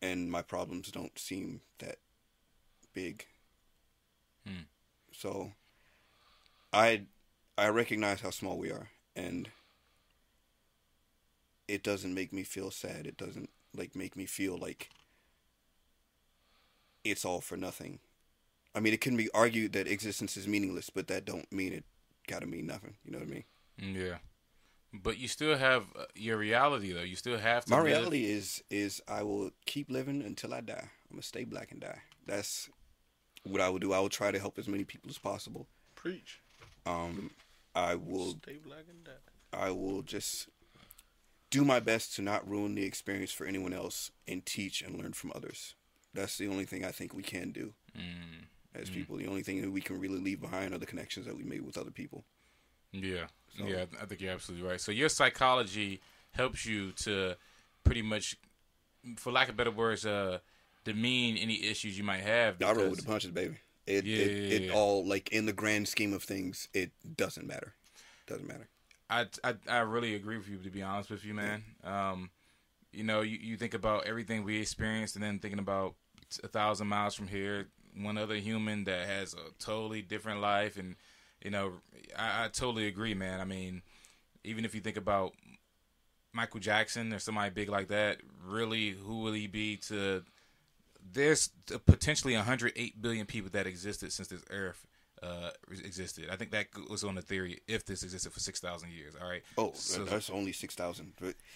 and my problems don't seem that big. Hmm. So, I I recognize how small we are, and it doesn't make me feel sad. It doesn't like make me feel like it's all for nothing. I mean, it can be argued that existence is meaningless, but that don't mean it gotta mean nothing. You know what I mean? Yeah. But you still have uh, your reality, though. You still have to. My live- reality is is I will keep living until I die. I'm gonna stay black and die. That's what I will do. I will try to help as many people as possible. Preach. Um, I will Stay black and dead. I will just do my best to not ruin the experience for anyone else and teach and learn from others. That's the only thing I think we can do Mm, as people. The only thing that we can really leave behind are the connections that we made with other people. yeah. So- Yeah, I think you're absolutely right. So your psychology helps you to pretty much, for lack of better words, uh, demean any issues you might have. I roll with the punches, baby. It Yeah, it, yeah, it yeah. all like in the grand scheme of things, it doesn't matter. Doesn't matter. I, I, I really agree with you, to be honest with you, man. Um, you know, you, you think about everything we experienced and then thinking about a thousand miles from here, one other human that has a totally different life. And, you know, I, I totally agree, man. I mean, even if you think about Michael Jackson or somebody big like that, really, who will he be to. There's potentially 108 billion people that existed since this earth uh, existed. I think that was on the theory if this existed for six thousand years. All right. Oh, So- that's only six thousand.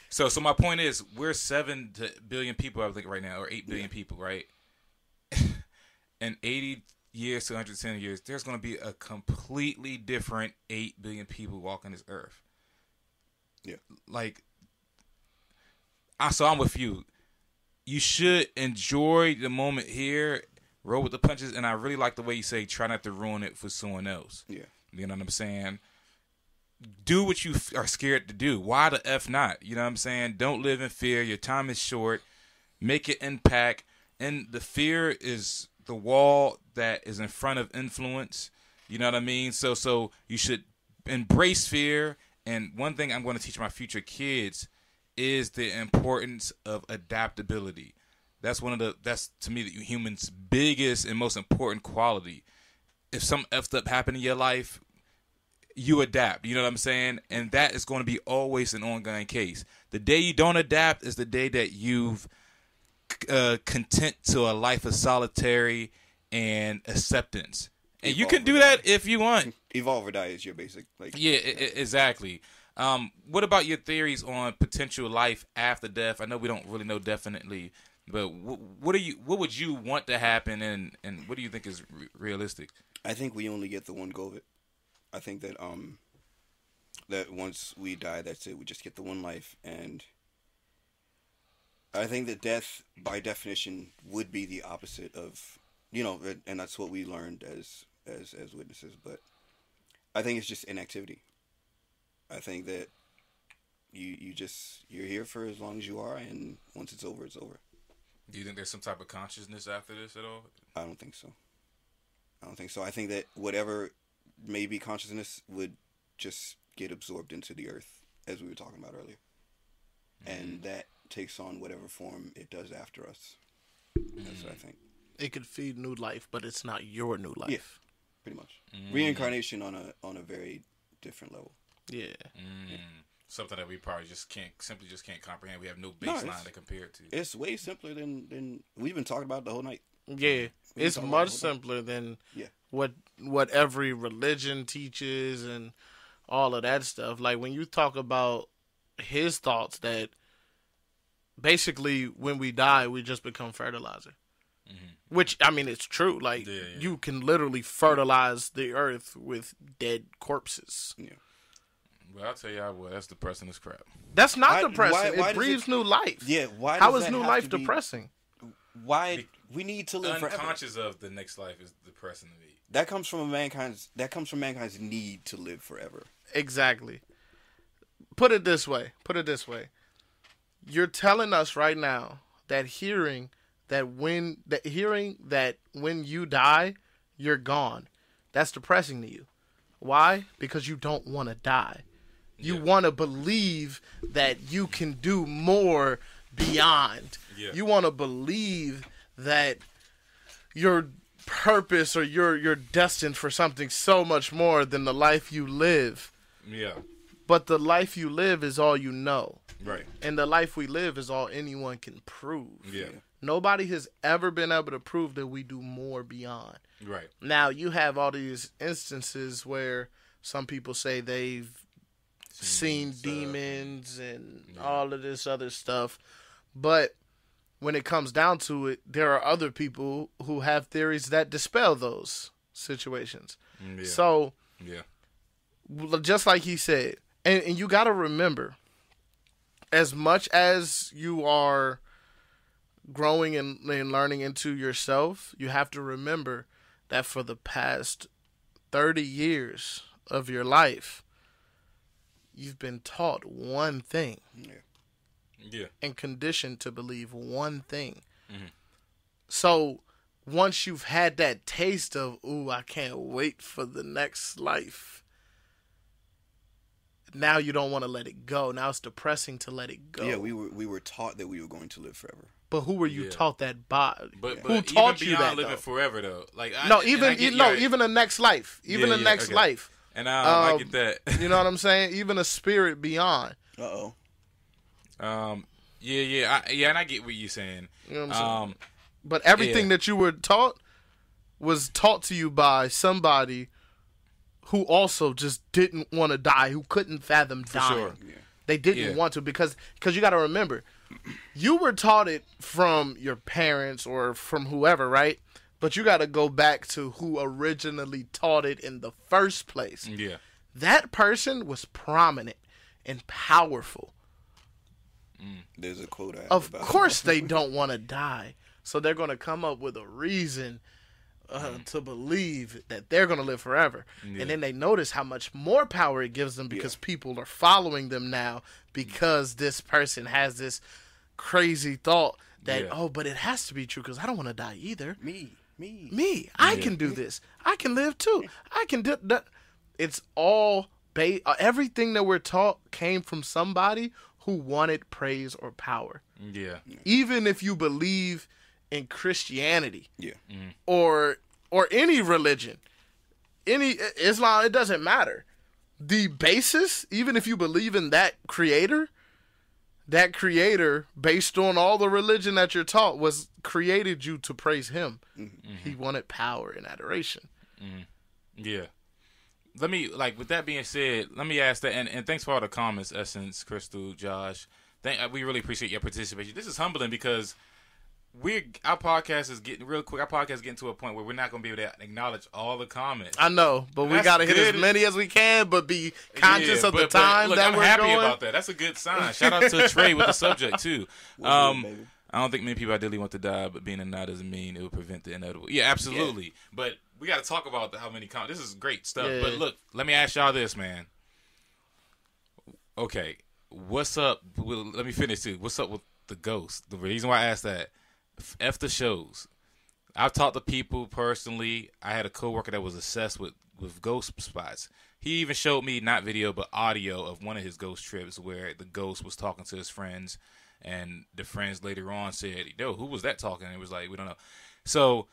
So, so my point is, we're seven to billion people, I think, right now, or eight billion people, right? and eighty years to 110 years, there's going to be a completely different eight billion people walking this earth. Yeah. Like, I so I'm with you. You should enjoy the moment here, roll with the punches, and I really like the way you say, try not to ruin it for someone else. yeah, You know what I'm saying? Do what you are scared to do. Why the F not? You know what I'm saying? Don't live in fear. Your time is short. Make an impact. And the fear is the wall that is in front of influence. You know what I mean? So so you should embrace fear. And one thing I'm going to teach my future kids is the importance of adaptability. That's one of the that's to me the human's biggest and most important quality. If some effed up happened in your life, you adapt. You know what I'm saying? And that is going to be always an ongoing case. The day you don't adapt is the day that you've uh, content to a life of solitary and acceptance. And you can do that if you want. evolve or die is your basic like. Yeah, I- I- exactly. Um, what about your theories on potential life after death? I know we don't really know definitely, but wh- what do you? What would you want to happen, and and what do you think is re- realistic? I think we only get the one go of it. I think that um that once we die, that's it. We just get the one life, and I think that death, by definition, would be the opposite of you know, and- that's what we learned as as as witnesses. But I think it's just inactivity. I think that you you just you're here for as long as you are, and once it's over, it's over. Do you think there's some type of consciousness after this at all? I don't think so. I don't think so. I think that whatever may be consciousness would just get absorbed into the earth, as we were talking about earlier. And mm-hmm. that takes on whatever form it does after us. That's what I think. It could feed new life, but it's not your new life. Yeah. Pretty much. Reincarnation on a on a very different level. Yeah. Mm, something that we probably just can't simply just can't comprehend. We have no No, baseline it's- to compare it to. It's way simpler than, than we've been talking about the whole night. Yeah. We It's much it all the time. simpler than Yeah. what what every religion teaches and all of that stuff. Like when you talk about his thoughts that basically when we die we just become fertilizer. Which I mean it's true. Like Mm-hmm. Yeah, yeah. you can literally fertilize the earth with dead corpses. Yeah well, I'll tell y'all what, that's depressing as crap. That's not Why- depressing. why- why it does breathes it- new life. Yeah, why How does is that new have life to be- depressing? Why we need to live forever? Unconscious of the next life is depressing to me. That comes from mankind's that comes from mankind's need to live forever. Exactly. Put it this way. Put it this way. You're telling us right now that hearing that when that hearing that when you die, you're gone. That's depressing to you. Why? Because you don't want to die. You Yeah. want to believe that you can do more beyond. Yeah. You want to believe that your purpose or you're you're destined for something so much more than the life you live. Yeah, But the life you live is all you know. right. And the life we live is all anyone can prove. Yeah, Nobody has ever been able to prove that we do more beyond. right. Now, you have all these instances where some people say they've seen stuff. demons and Yeah. all of this other stuff. But when it comes down to it, there are other people who have theories that dispel those situations. Mm, Yeah, So, yeah, just like he said, and, and you got to remember, as much as you are growing and, and learning into yourself, you have to remember that for the past 30 years of your life, you've been taught one thing Yeah. yeah, and conditioned to believe one thing. Mhm. So once you've had that taste of, ooh, I can't wait for the next life, now you don't want to let it go. Now it's depressing to let it go. Yeah, we were we were taught that we were going to live forever. but who were you Yeah. taught that by? but, but who even taught you beyond that? living though? forever though, like I, no, even I get e- no, your- even the next life, even Yeah, the yeah, next okay. life. and I, I um, get that. You know what I'm saying? Even a spirit beyond. Uh oh. Um, yeah, yeah, I, yeah, and I get what you're saying. You know what I'm saying? Um, But everything Yeah. that you were taught was taught to you by somebody who also just didn't want to die, who couldn't fathom dying. sure. Yeah. They didn't Yeah. want to because because you got to remember, you were taught it from your parents or from whoever, right? But you got to go back to who originally taught it in the first place. Yeah. That person was prominent and powerful. Mm. There's a quote I have Of about course, they don't want to die, so they're going to come up with a reason uh, Mm-hmm. to believe that they're going to live forever. And then they notice how much more power it gives them because people are following them now because this person has this crazy thought that Yeah. oh, but it has to be true because I don't want to die either. me, me. Me, I can do this. I can live too. I can do that. It's all ba- uh, everything that we're taught came from somebody who wanted praise or power. Yeah. Even if you believe in Christianity Yeah, mm-hmm. or or any religion, any Islam, it doesn't matter. The basis, even if you believe in that creator, that creator, based on all the religion that you're taught, was created you to praise him. Mm-hmm. He wanted power and adoration. Mm-hmm. Yeah. Let me like with that being said, let me ask that and, and thanks for all the comments, Essence, Crystal, Josh. Thank we really appreciate your participation. This is humbling because we're our podcast is getting real quick. Our podcast is getting to a point where we're not going to be able to acknowledge all the comments. I know, but we got to hit as many as we can, but be conscious Yeah, of the but- but time look, that I'm we're happy going. about that. That's a good sign. Shout out to Trae with the subject too. Um, baby. I don't think many people ideally want to die, but being a now doesn't mean it will prevent the inevitable. Yeah, absolutely. But we got to talk about the, how many comments. This is great stuff. Yeah. But look, let me ask y'all this, man. Okay, what's up? Well, let me finish too. What's up with the ghost? The reason why I asked that, f- the shows. I've talked to people personally. I had a coworker that was obsessed with with ghost spots. He even showed me not video but audio of one of his ghost trips where the ghost was talking to his friends, and the friends later on said, "Yo, who was that talking?" And it was like, "We don't know." So,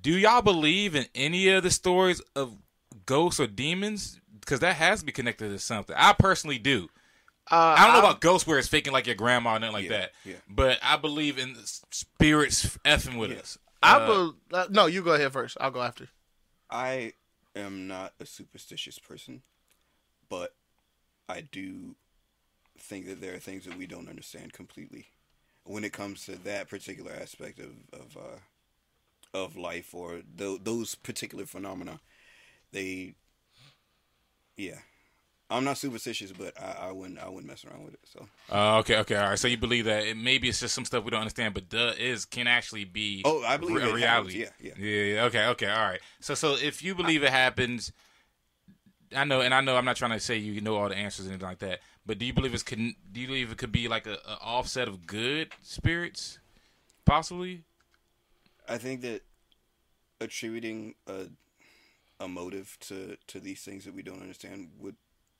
do y'all believe in any of the stories of ghosts or demons? Because that has to be connected to something. I personally do. Uh, I don't know about ghosts where it's faking like your grandma or nothing like Yeah, that. yeah. But I believe in s- spirits effing with us. I Uh, bel uh, no, you go ahead first. I'll go after. I am not a superstitious person, but I do think that there are things that we don't understand completely when it comes to that particular aspect of of uh, of life or th- those particular phenomena. They, yeah, I'm not superstitious, but I, I wouldn't I wouldn't mess around with it. So Uh, okay, okay, all right. So you believe that it, maybe it's just some stuff we don't understand, but duh is can actually be. Oh, I believe re- it reality. happens. Yeah, yeah, yeah. Okay, okay, all right. So, so if you believe it happens, I know, and I know, I'm not trying to say you know all the answers and anything like that. But do you believe it's can? Do you believe it could be like a, a offset of good spirits, possibly? I think that attributing a a motive to to these things that we don't understand would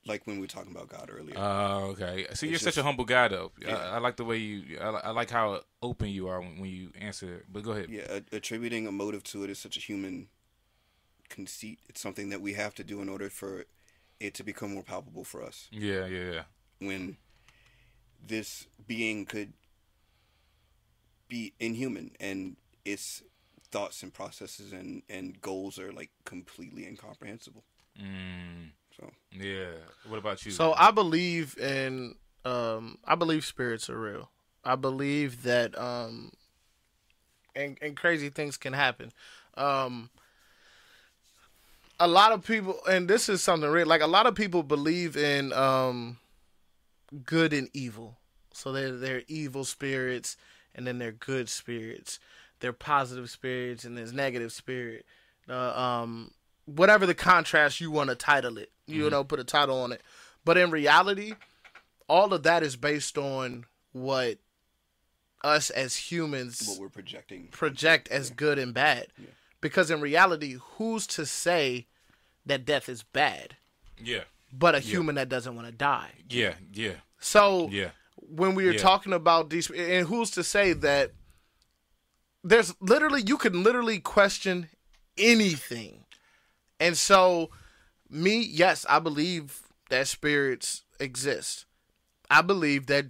like when we were talking about God earlier. Oh, okay. So you're It's such a humble guy, though. Yeah. I, I like the way you. I, I like how open you are when, when you answer. it. But go ahead. yeah, attributing a motive to it is such a human conceit. It's something that we have to do in order for it to become more palpable for us. Yeah, yeah, yeah. When this being could be inhuman and its thoughts and processes and and goals are like completely incomprehensible. Mm, So yeah. What about you? So I believe in um I believe spirits are real. I believe that um and and crazy things can happen. Um a lot of people and this is something real like a lot of people believe in um good and evil. So they're they're evil spirits and then they're good spirits. They're positive spirits and there's negative spirit. Uh, um whatever the contrast you want to title it. You mm-hmm. know, put a title on it. But in reality, all of that is based on what us as humans what we're projecting. project as good and bad. Because in reality, who's to say that death is bad, yeah, but a human that doesn't want to die? yeah, yeah, So yeah. when we are Yeah. talking about these, and who's to say that there's literally you can literally question anything, and so me, yes, I believe that spirits exist. I believe that,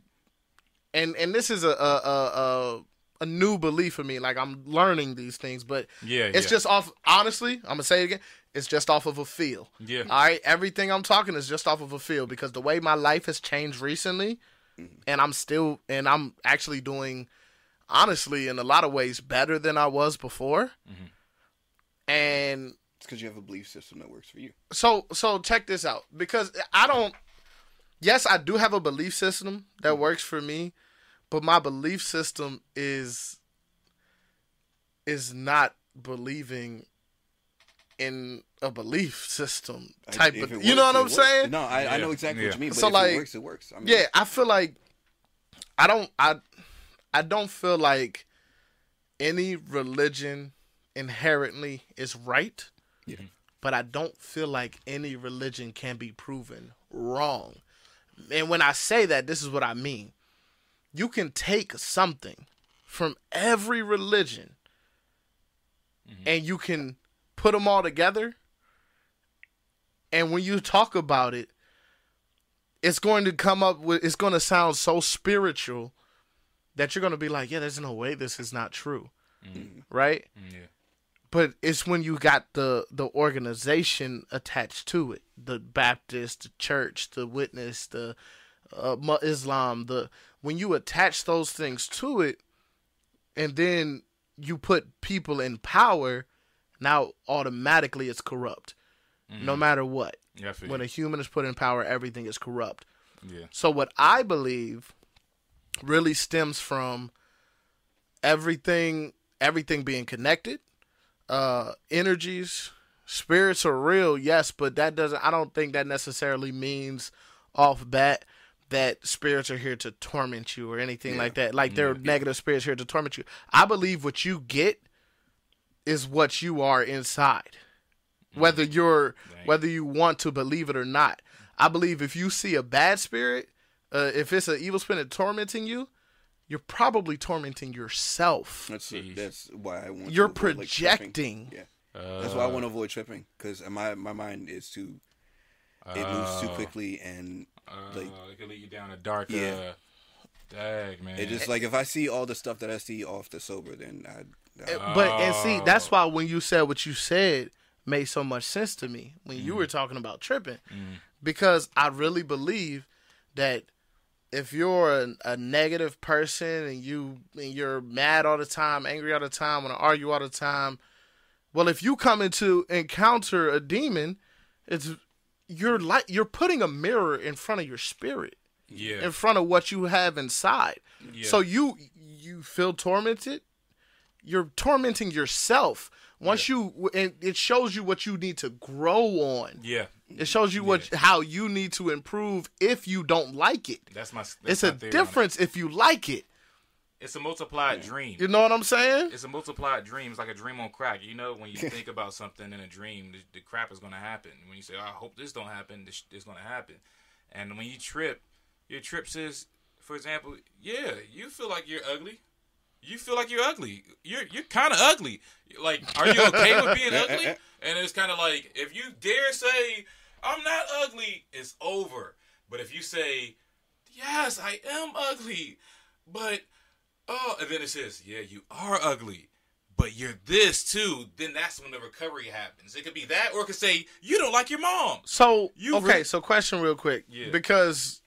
and and this is a a a, a, new belief for me. Like I'm learning these things, but Yeah, it's yeah. just off. Honestly, I'm gonna say it again. It's just off of a feel. Yeah. All right. Everything I'm talking is just off of a feel because the way my life has changed recently, and I'm still, and I'm actually doing, honestly, in a lot of ways, better than I was before. Mm-hmm. And It's because you have a belief system that works for you. so so check this out because I don't yes I do have a belief system that mm-hmm. works for me but my belief system is is not believing in a belief system type if of it you know what I'm works. saying No, I, I know exactly Yeah. what you mean. But So, if like- it works, it works. I mean, yeah I feel like I don't I I don't feel like any religion inherently is right Yeah. but I don't feel like any religion can be proven wrong. And when I say that, this is what I mean. You can take something from every religion and you can put them all together. And when you talk about it, it's going to come up with, it's going to sound so spiritual that you're going to be like, yeah, there's no way this is not true. Right? Mm, yeah. But it's when you got the the organization attached to it the baptist the church the witness the uh, islam the when you attach those things to it and then you put people in power now automatically it's corrupt no matter what Yeah, when a human is put in power everything is corrupt yeah. so what I believe really stems from everything everything being connected. Uh energies, spirits are real, yes, but that doesn't I don't think that necessarily means off bat that spirits are here to torment you or anything like that. Like they're negative spirits here to torment you. I believe what you get is what you are inside. Whether you're Dang. whether you want to believe it or not. I believe if you see a bad spirit, uh, if it's an evil spirit tormenting you, you're probably tormenting yourself. That's Jeez. that's why I want. You're to avoid, like, tripping. projecting. Yeah, Uh, that's why I want to avoid tripping because my my mind is too. It moves too oh, quickly, and Uh, like- it can lead you down a dark. Yeah. Uh, dag man. it just like if I see all the stuff that I see off the sober, then I. I Uh, But and see, that's Oh. why when you said what you said made so much sense to me when you Mm. were talking about tripping, because I really believe that if you're a, a negative person and you and you're mad all the time, angry all the time, want to argue all the time, well, if you come into encounter a demon, it's you're like you're putting a mirror in front of your spirit yeah. in front of what you have inside. Yeah. So you you feel tormented. You're tormenting yourself. Once you and it shows you what you need to grow on. yeah. It shows you what how you need to improve if you don't like it. That's my. That's it's my a theory on it. difference if you like it. It's a multiplied dream. You know what I'm saying? It's a multiplied dream. It's like a dream on crack. You know, when you think about something in a dream, the, the crap is going to happen. When you say, "I hope this don't happen," this is going to happen. And when you trip, your trip says, for example, "Yeah, you feel like you're ugly. You feel like you're ugly. You're you're kind of ugly. Like, are you okay with being ugly?" And it's kind of like if you dare say, "I'm not ugly," it's over. But if you say, "Yes, I am ugly," but oh, and then it says, yeah, you are ugly, but you're this too. Then that's when the recovery happens. It could be that, or it could say you don't like your mom. So You okay, really- so question real quick Yeah. because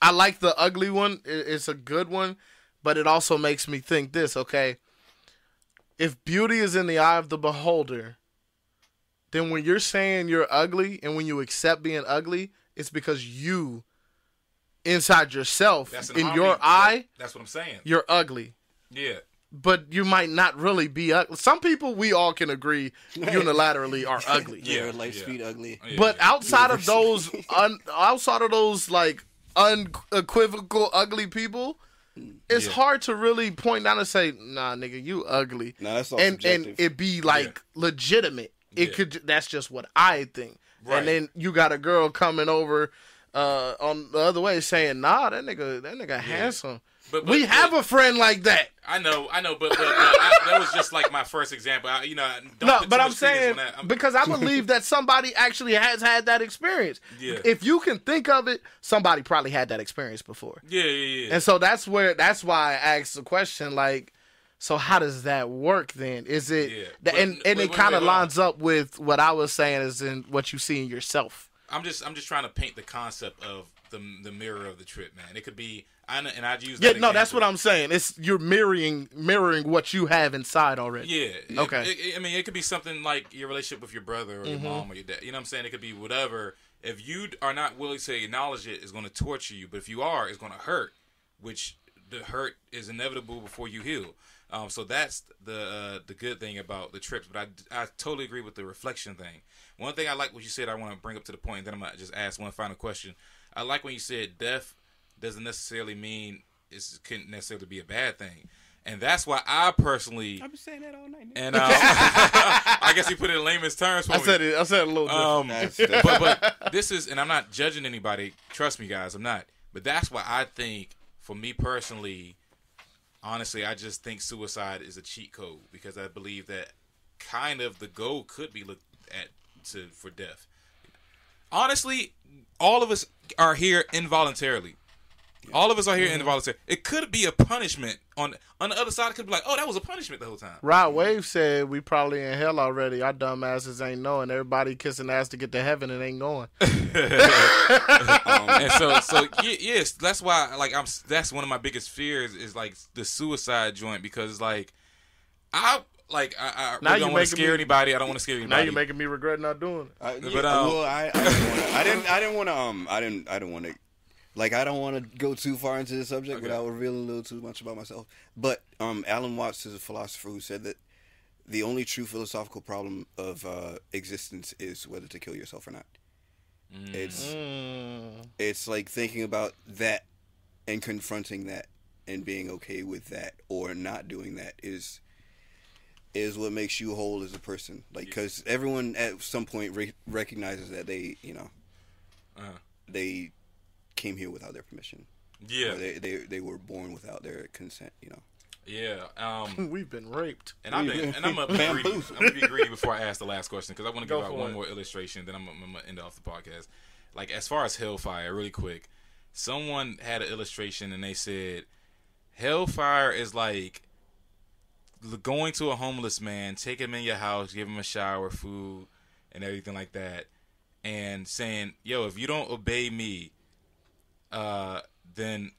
I like the ugly one. It's a good one, but it also makes me think this. Okay, if beauty is in the eye of the beholder, then when you're saying you're ugly and when you accept being ugly, it's because you, inside yourself, That's in harmony. your eye, That's what I'm saying. you're ugly. Yeah, But you might not really be ugly. Some people we all can agree unilaterally are ugly. yeah, Yeah, life yeah. speed ugly. Yeah, But yeah. outside of those, un, outside of those like unequivocal ugly people, it's Yeah. hard to really point down and say, "Nah, nigga, you ugly," No, that's all and and it be like legitimate. It Yeah. could. That's just what I think. Right. And then you got a girl coming over uh, on the other way saying, "Nah, that nigga, that nigga handsome." But, but we have but- a friend like that. I know, I know, but, but, I, that was just like my first example. I, you know, don't no, but I'm saying that. I'm- because I believe that somebody actually has had that experience. Yeah. If you can think of it, somebody probably had that experience before. yeah, yeah, yeah. And so that's where that's why I asked the question like So how does that work then? Is it Yeah, th- but- and and wait, it kind of wait, hold on. lines up with what I was saying is in what you see in yourself. I'm just I'm just trying to paint the concept of the the mirror of the trip, man. It could be I know, and I'd use Yeah, that no, that's what I'm saying. It's you're mirroring mirroring what you have inside already. Yeah. Okay. It- it- I mean, it could be something like your relationship with your brother or your Mm-hmm. mom or your dad. You know what I'm saying? It could be whatever. If you are not willing to acknowledge it, it's going to torture you. But if you are, it's going to hurt, which the hurt is inevitable before you heal. Um, so that's the uh, the good thing about the trips. But I, I totally agree with the reflection thing. One thing I like what you said, I want to bring up to the point, and then I'm going to just ask one final question. I like when you said death doesn't necessarily mean it couldn't necessarily be a bad thing. And that's why I personally I've been saying that all night. and um, I guess you put it in layman's terms. For I me. said it. I said it a little different. Um, That's- that's- but but this is, and I'm not judging anybody. Trust me, guys, I'm not. But that's why I think, for me personally, honestly, I just think suicide is a cheat code because I believe that kind of the goal could be looked at to for death. Honestly, all of us are here involuntarily. All of us are here involuntarily. It could be a punishment on on the other side. It could be like, oh, that was a punishment the whole time. Rod Wave said we probably in hell already. Our dumb asses ain't knowing. Everybody kissing ass to get to heaven and ain't going. Um, and so so yes, that's why like I'm that's one of my biggest fears is like the suicide joint because like I like I, I Now really don't want to scare me- anybody. I don't want to scare you. Now you're making me regret not doing it. I, But, um, well, I, I didn't wanna, I didn't I didn't want to um I didn't I didn't want to like I don't want to go too far into the subject Okay. without revealing a little too much about myself. But um Alan Watts is a philosopher who said that the only true philosophical problem of uh, existence is whether to kill yourself or not. It's Mm. it's like thinking about that and confronting that and being okay with that or not doing that is is what makes you whole as a person like because everyone at some point re- recognizes that they you know Uh-huh. they came here without their permission yeah, or they, they they were born without their consent you know yeah. Um, We've been raped. and I'm and I'm gonna be greedy. I'm gonna be greedy before I ask the last question because I want to give out one it. more illustration. Then I'm, I'm gonna end off the podcast. Like as far as hellfire, really quick. Someone had an illustration and they said hellfire is like l- going to a homeless man, take him in your house, give him a shower, food, and everything like that, and saying, "Yo, if you don't obey me, uh, then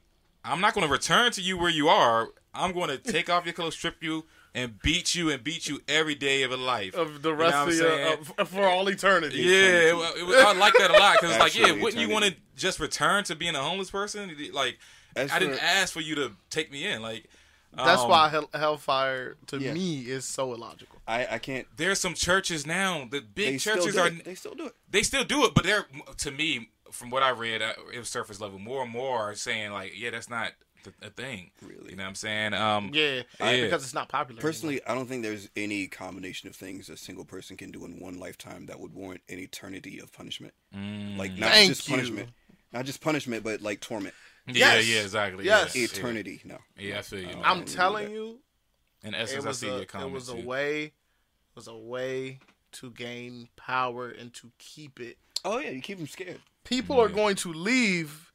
I'm not going to return to you where you are. I'm going to take off your clothes, strip you, and beat you and beat you every day of your life Of the You know rest of your, uh, for all eternity. Yeah, it, wa- it, wa- I like that a lot because it's like, yeah, Absolutely, wouldn't you want to just return to being a homeless person? Like, As I didn't ask for you to take me in. Like, That's um, why hell, hellfire to Yeah. me is so illogical. I I can't there's some churches now. The big they churches do are it. they still do it they still do it, but they're to me, from what I read, uh, it was surface level. More and more are saying like, yeah, that's not the, a thing. Really? you know what I'm saying? Um, Yeah, I- because it's not popular. Personally, I don't think there's any combination of things a single person can do in one lifetime that would warrant an eternity of punishment. mm, Like not Thank just you. punishment, not just punishment, but like torment, yeah, Yes. yeah, exactly. Yes. yeah, eternity. No, Yeah, yeah I feel you. Man. I'm Um, telling you, In it essence, I was see a your it comment was a too. way, it was a way to gain power and to keep it. oh yeah, you keep them scared. People are going to leave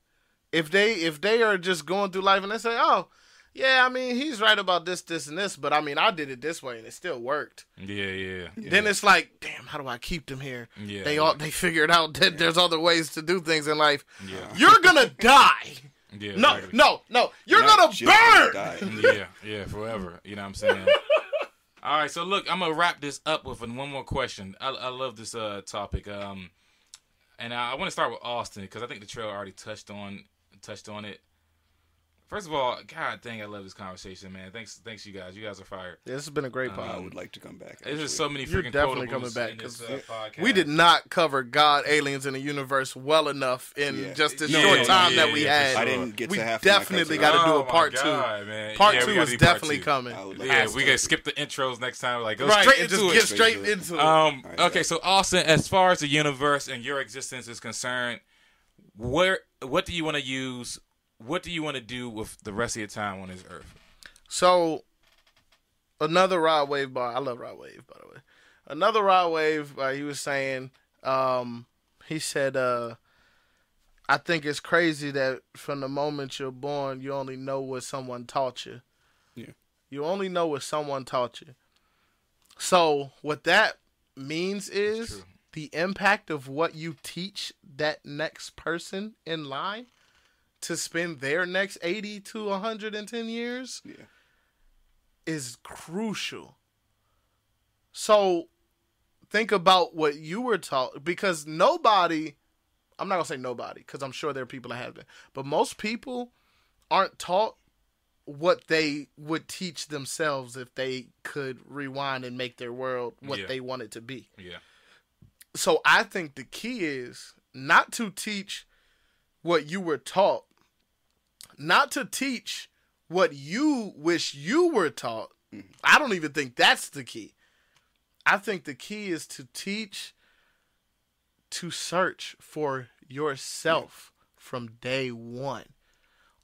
if they if they are just going through life and they say, "Oh, yeah, I mean, he's right about this, this, and this, but I mean, I did it this way and it still worked." Yeah, yeah, Then it's like, damn, how do I keep them here? Yeah, they yeah. all they figured out that there's other ways to do things in life. yeah. You're gonna die. Yeah No, exactly. no, no. You're, not gonna just gonna burn. yeah, yeah, forever. You know what I'm saying? All right, so look, I'm gonna wrap this up with one more question. I, I love this uh, topic, um, and I, I want to start with Austin because I think the trail already touched on touched on it. First of all, God dang, I love this conversation, man. Thanks, thanks, you guys. You guys are fired. Yeah, this has been a great I pod. I would like to come back. There's just so many You're freaking definitely coming back, in uh, we did not cover God, aliens, in the universe well enough in Yeah. just this Yeah, short yeah, time yeah, that we yeah, had. sure. I didn't get we to half. definitely gotta do a Oh, my part two. Man. Part Yeah, two is part definitely two. coming. Like Yeah, we start gotta skip the intros next time. Like, go right, straight and into just it. get Straight straight into it. into it. Um. Alright, okay, so Austin, as far as the universe and your existence is concerned, where what do you want to use? What do you want to do with the rest of your time on this earth? So another Rod Wave bar. I love Rod Wave, by the way. Another Rod Wave. Uh, he was saying, um, he said, uh, "I think it's crazy that from the moment you're born, you only know what someone taught you." Yeah. You only know what someone taught you. So what that means is the impact of what you teach that next person in line to spend their next 80 to 110 years Yeah. is crucial. So think about what you were taught because nobody I'm not going to say nobody cuz I'm sure there are people that have been, but most people aren't taught what they would teach themselves if they could rewind and make their world what Yeah. they want it to be. Yeah. So I think the key is not to teach what you were taught, not to teach what you wish you were taught. I don't even think that's the key. I think the key is to teach to search for yourself from day one.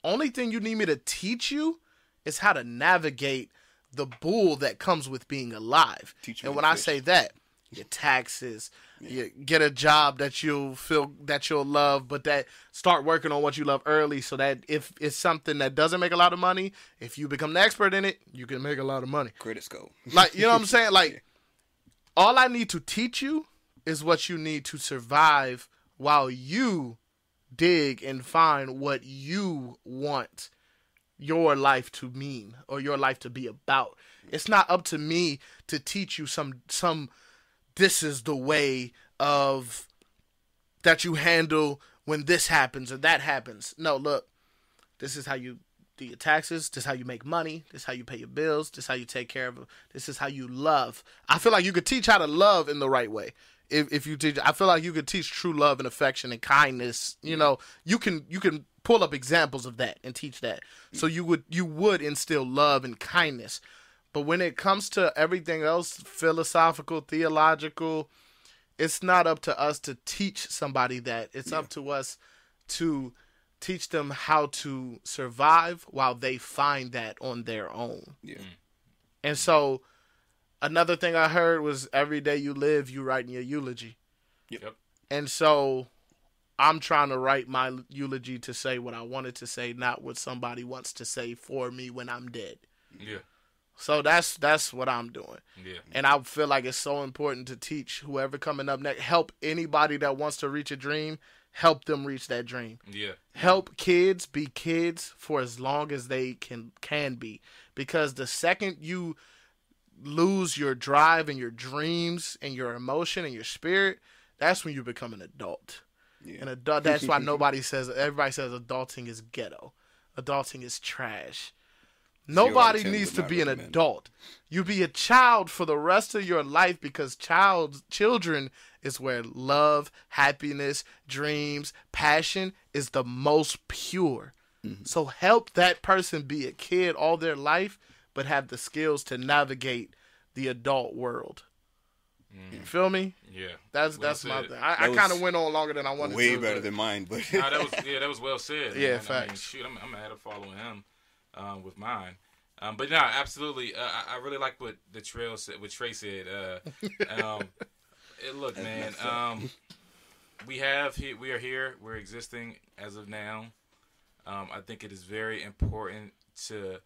Only thing you need me to teach you is how to navigate the bull that comes with being alive. Teach and when I fish. say that, your taxes, you get a job that you'll feel that you'll love, but that start working on what you love early so that if it's something that doesn't make a lot of money, if you become the expert in it, you can make a lot of money. Credit score. Like, you know what I'm saying? Like, all I need to teach you is what you need to survive while you dig and find what you want your life to mean or your life to be about. It's not up to me to teach you some some this is the way of that you handle when this happens or that happens. No, look. This is how you do your taxes. This is how you make money. This is how you pay your bills. This is how you take care of. them. This is how you love. I feel like you could teach how to love in the right way. If if you teach, I feel like you could teach true love and affection and kindness. You know, you can you can pull up examples of that and teach that. So you would you would instill love and kindness. But when it comes to everything else, philosophical, theological, it's not up to us to teach somebody that. It's up to us to teach them how to survive while they find that on their own. Yeah. Mm. And so another thing I heard was every day you live, you write in your eulogy. Yep. And so I'm trying to write my eulogy to say what I wanted to say, not what somebody wants to say for me when I'm dead. Yeah. So that's that's what I'm doing. Yeah. And I feel like it's so important to teach whoever coming up next, help anybody that wants to reach a dream, help them reach that dream. Yeah. Help kids be kids for as long as they can can be because the second you lose your drive and your dreams and your emotion and your spirit, that's when you become an adult. Yeah. An adult that's why nobody says everybody says adulting is ghetto. Adulting is trash. Nobody out of 10 needs to be an recommend. adult. You be a child for the rest of your life because child children is where love, happiness, dreams, passion is the most pure. Mm-hmm. So help that person be a kid all their life, but have the skills to navigate the adult world. You feel me? Yeah. That's Well that's my said. thing. I, I kind of went on longer than I wanted to. Way to. better than mine, but Nah, that was yeah, that was well said. Yeah, man. I mean, shoot, I'm, I'm ahead of following him um, with mine. Um, but no, absolutely. Uh, I, I really like what the trail said. What Trae said. Uh, um, it, look, man. Um, we have he, we are here. We're existing as of now. Um, I think it is very important to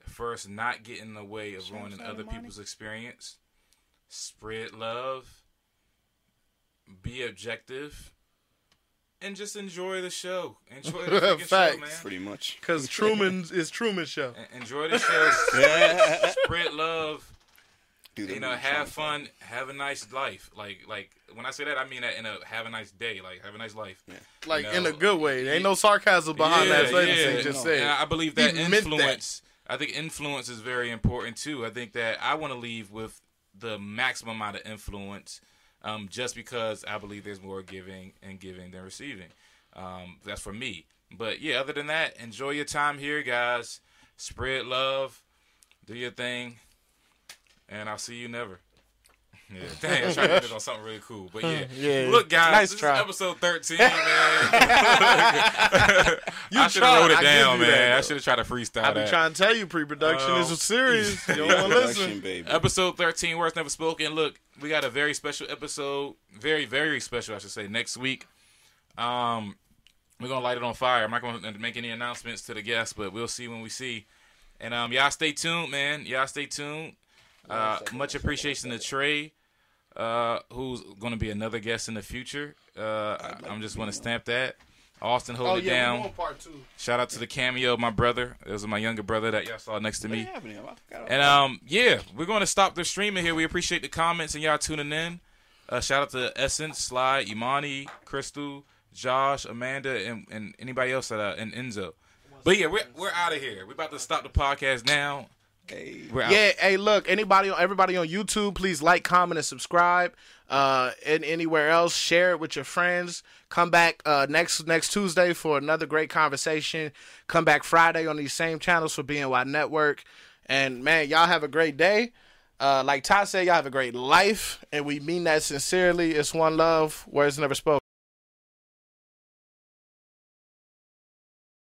first not get in the way of ruining other people's experience. Spread love. Be objective. And just enjoy the show. Enjoy the freaking show, man. pretty much. Cause Truman is Truman show. Enjoy the show. Spread love. Do the You know, have Vuitton fun. Have a nice life. Like, like when I say that, I mean that in a have a nice day. Like, have a nice life. Like You in a good way. There ain't no sarcasm behind that sentence. yeah. he just No. said. I believe that He meant that. influence. I think influence is very important too. I think that I want to leave with the maximum amount of influence, um, just because I believe there's more giving and giving than receiving. Um, that's for me. But yeah, other than that, enjoy your time here, guys. Spread love, do your thing, and I'll see you never. Yeah, dang, I tried to end it on something really cool, but yeah, Yeah. Look, guys, Nice this try. is episode thirteen, man. You I should have tried. wrote it I down, you that, man. I should have tried to freestyle I be that. trying to tell you, pre-production Oh. is serious. You don't want to listen. baby. Episode 13, Words Never Spoken. Look, we got a very special episode. Very, very special, I should say, next week. Um, We're going to light it on fire. I'm not going to make any announcements to the guests, but we'll see when we see. And um, y'all stay tuned, man. Y'all stay tuned. Uh, much appreciation to Trae, uh, who's going to be another guest in the future. Uh, I'm just want to stamp that. Austin, hold Oh it yeah, down. we're part two. Shout out to the cameo of my brother. This was my younger brother that y'all saw next to me. What happened to him? I forgot about And um, yeah, we're going to stop the streaming here. We appreciate the comments and y'all tuning in. Uh, shout out to Essence, Sly, Imani, Crystal, Josh, Amanda, and, and anybody else that uh, and Enzo. But yeah, we're we're out of here. We're about to stop the podcast now. Hey. Yeah, hey, look, anybody, everybody on YouTube, please like, comment, and subscribe. Uh, and anywhere else, share it with your friends. Come back uh, next next Tuesday for another great conversation. Come back Friday on these same channels for BNY Network. And man, y'all have a great day. Uh, like Todd said, y'all have a great life, and we mean that sincerely. It's one love. Words never spoken.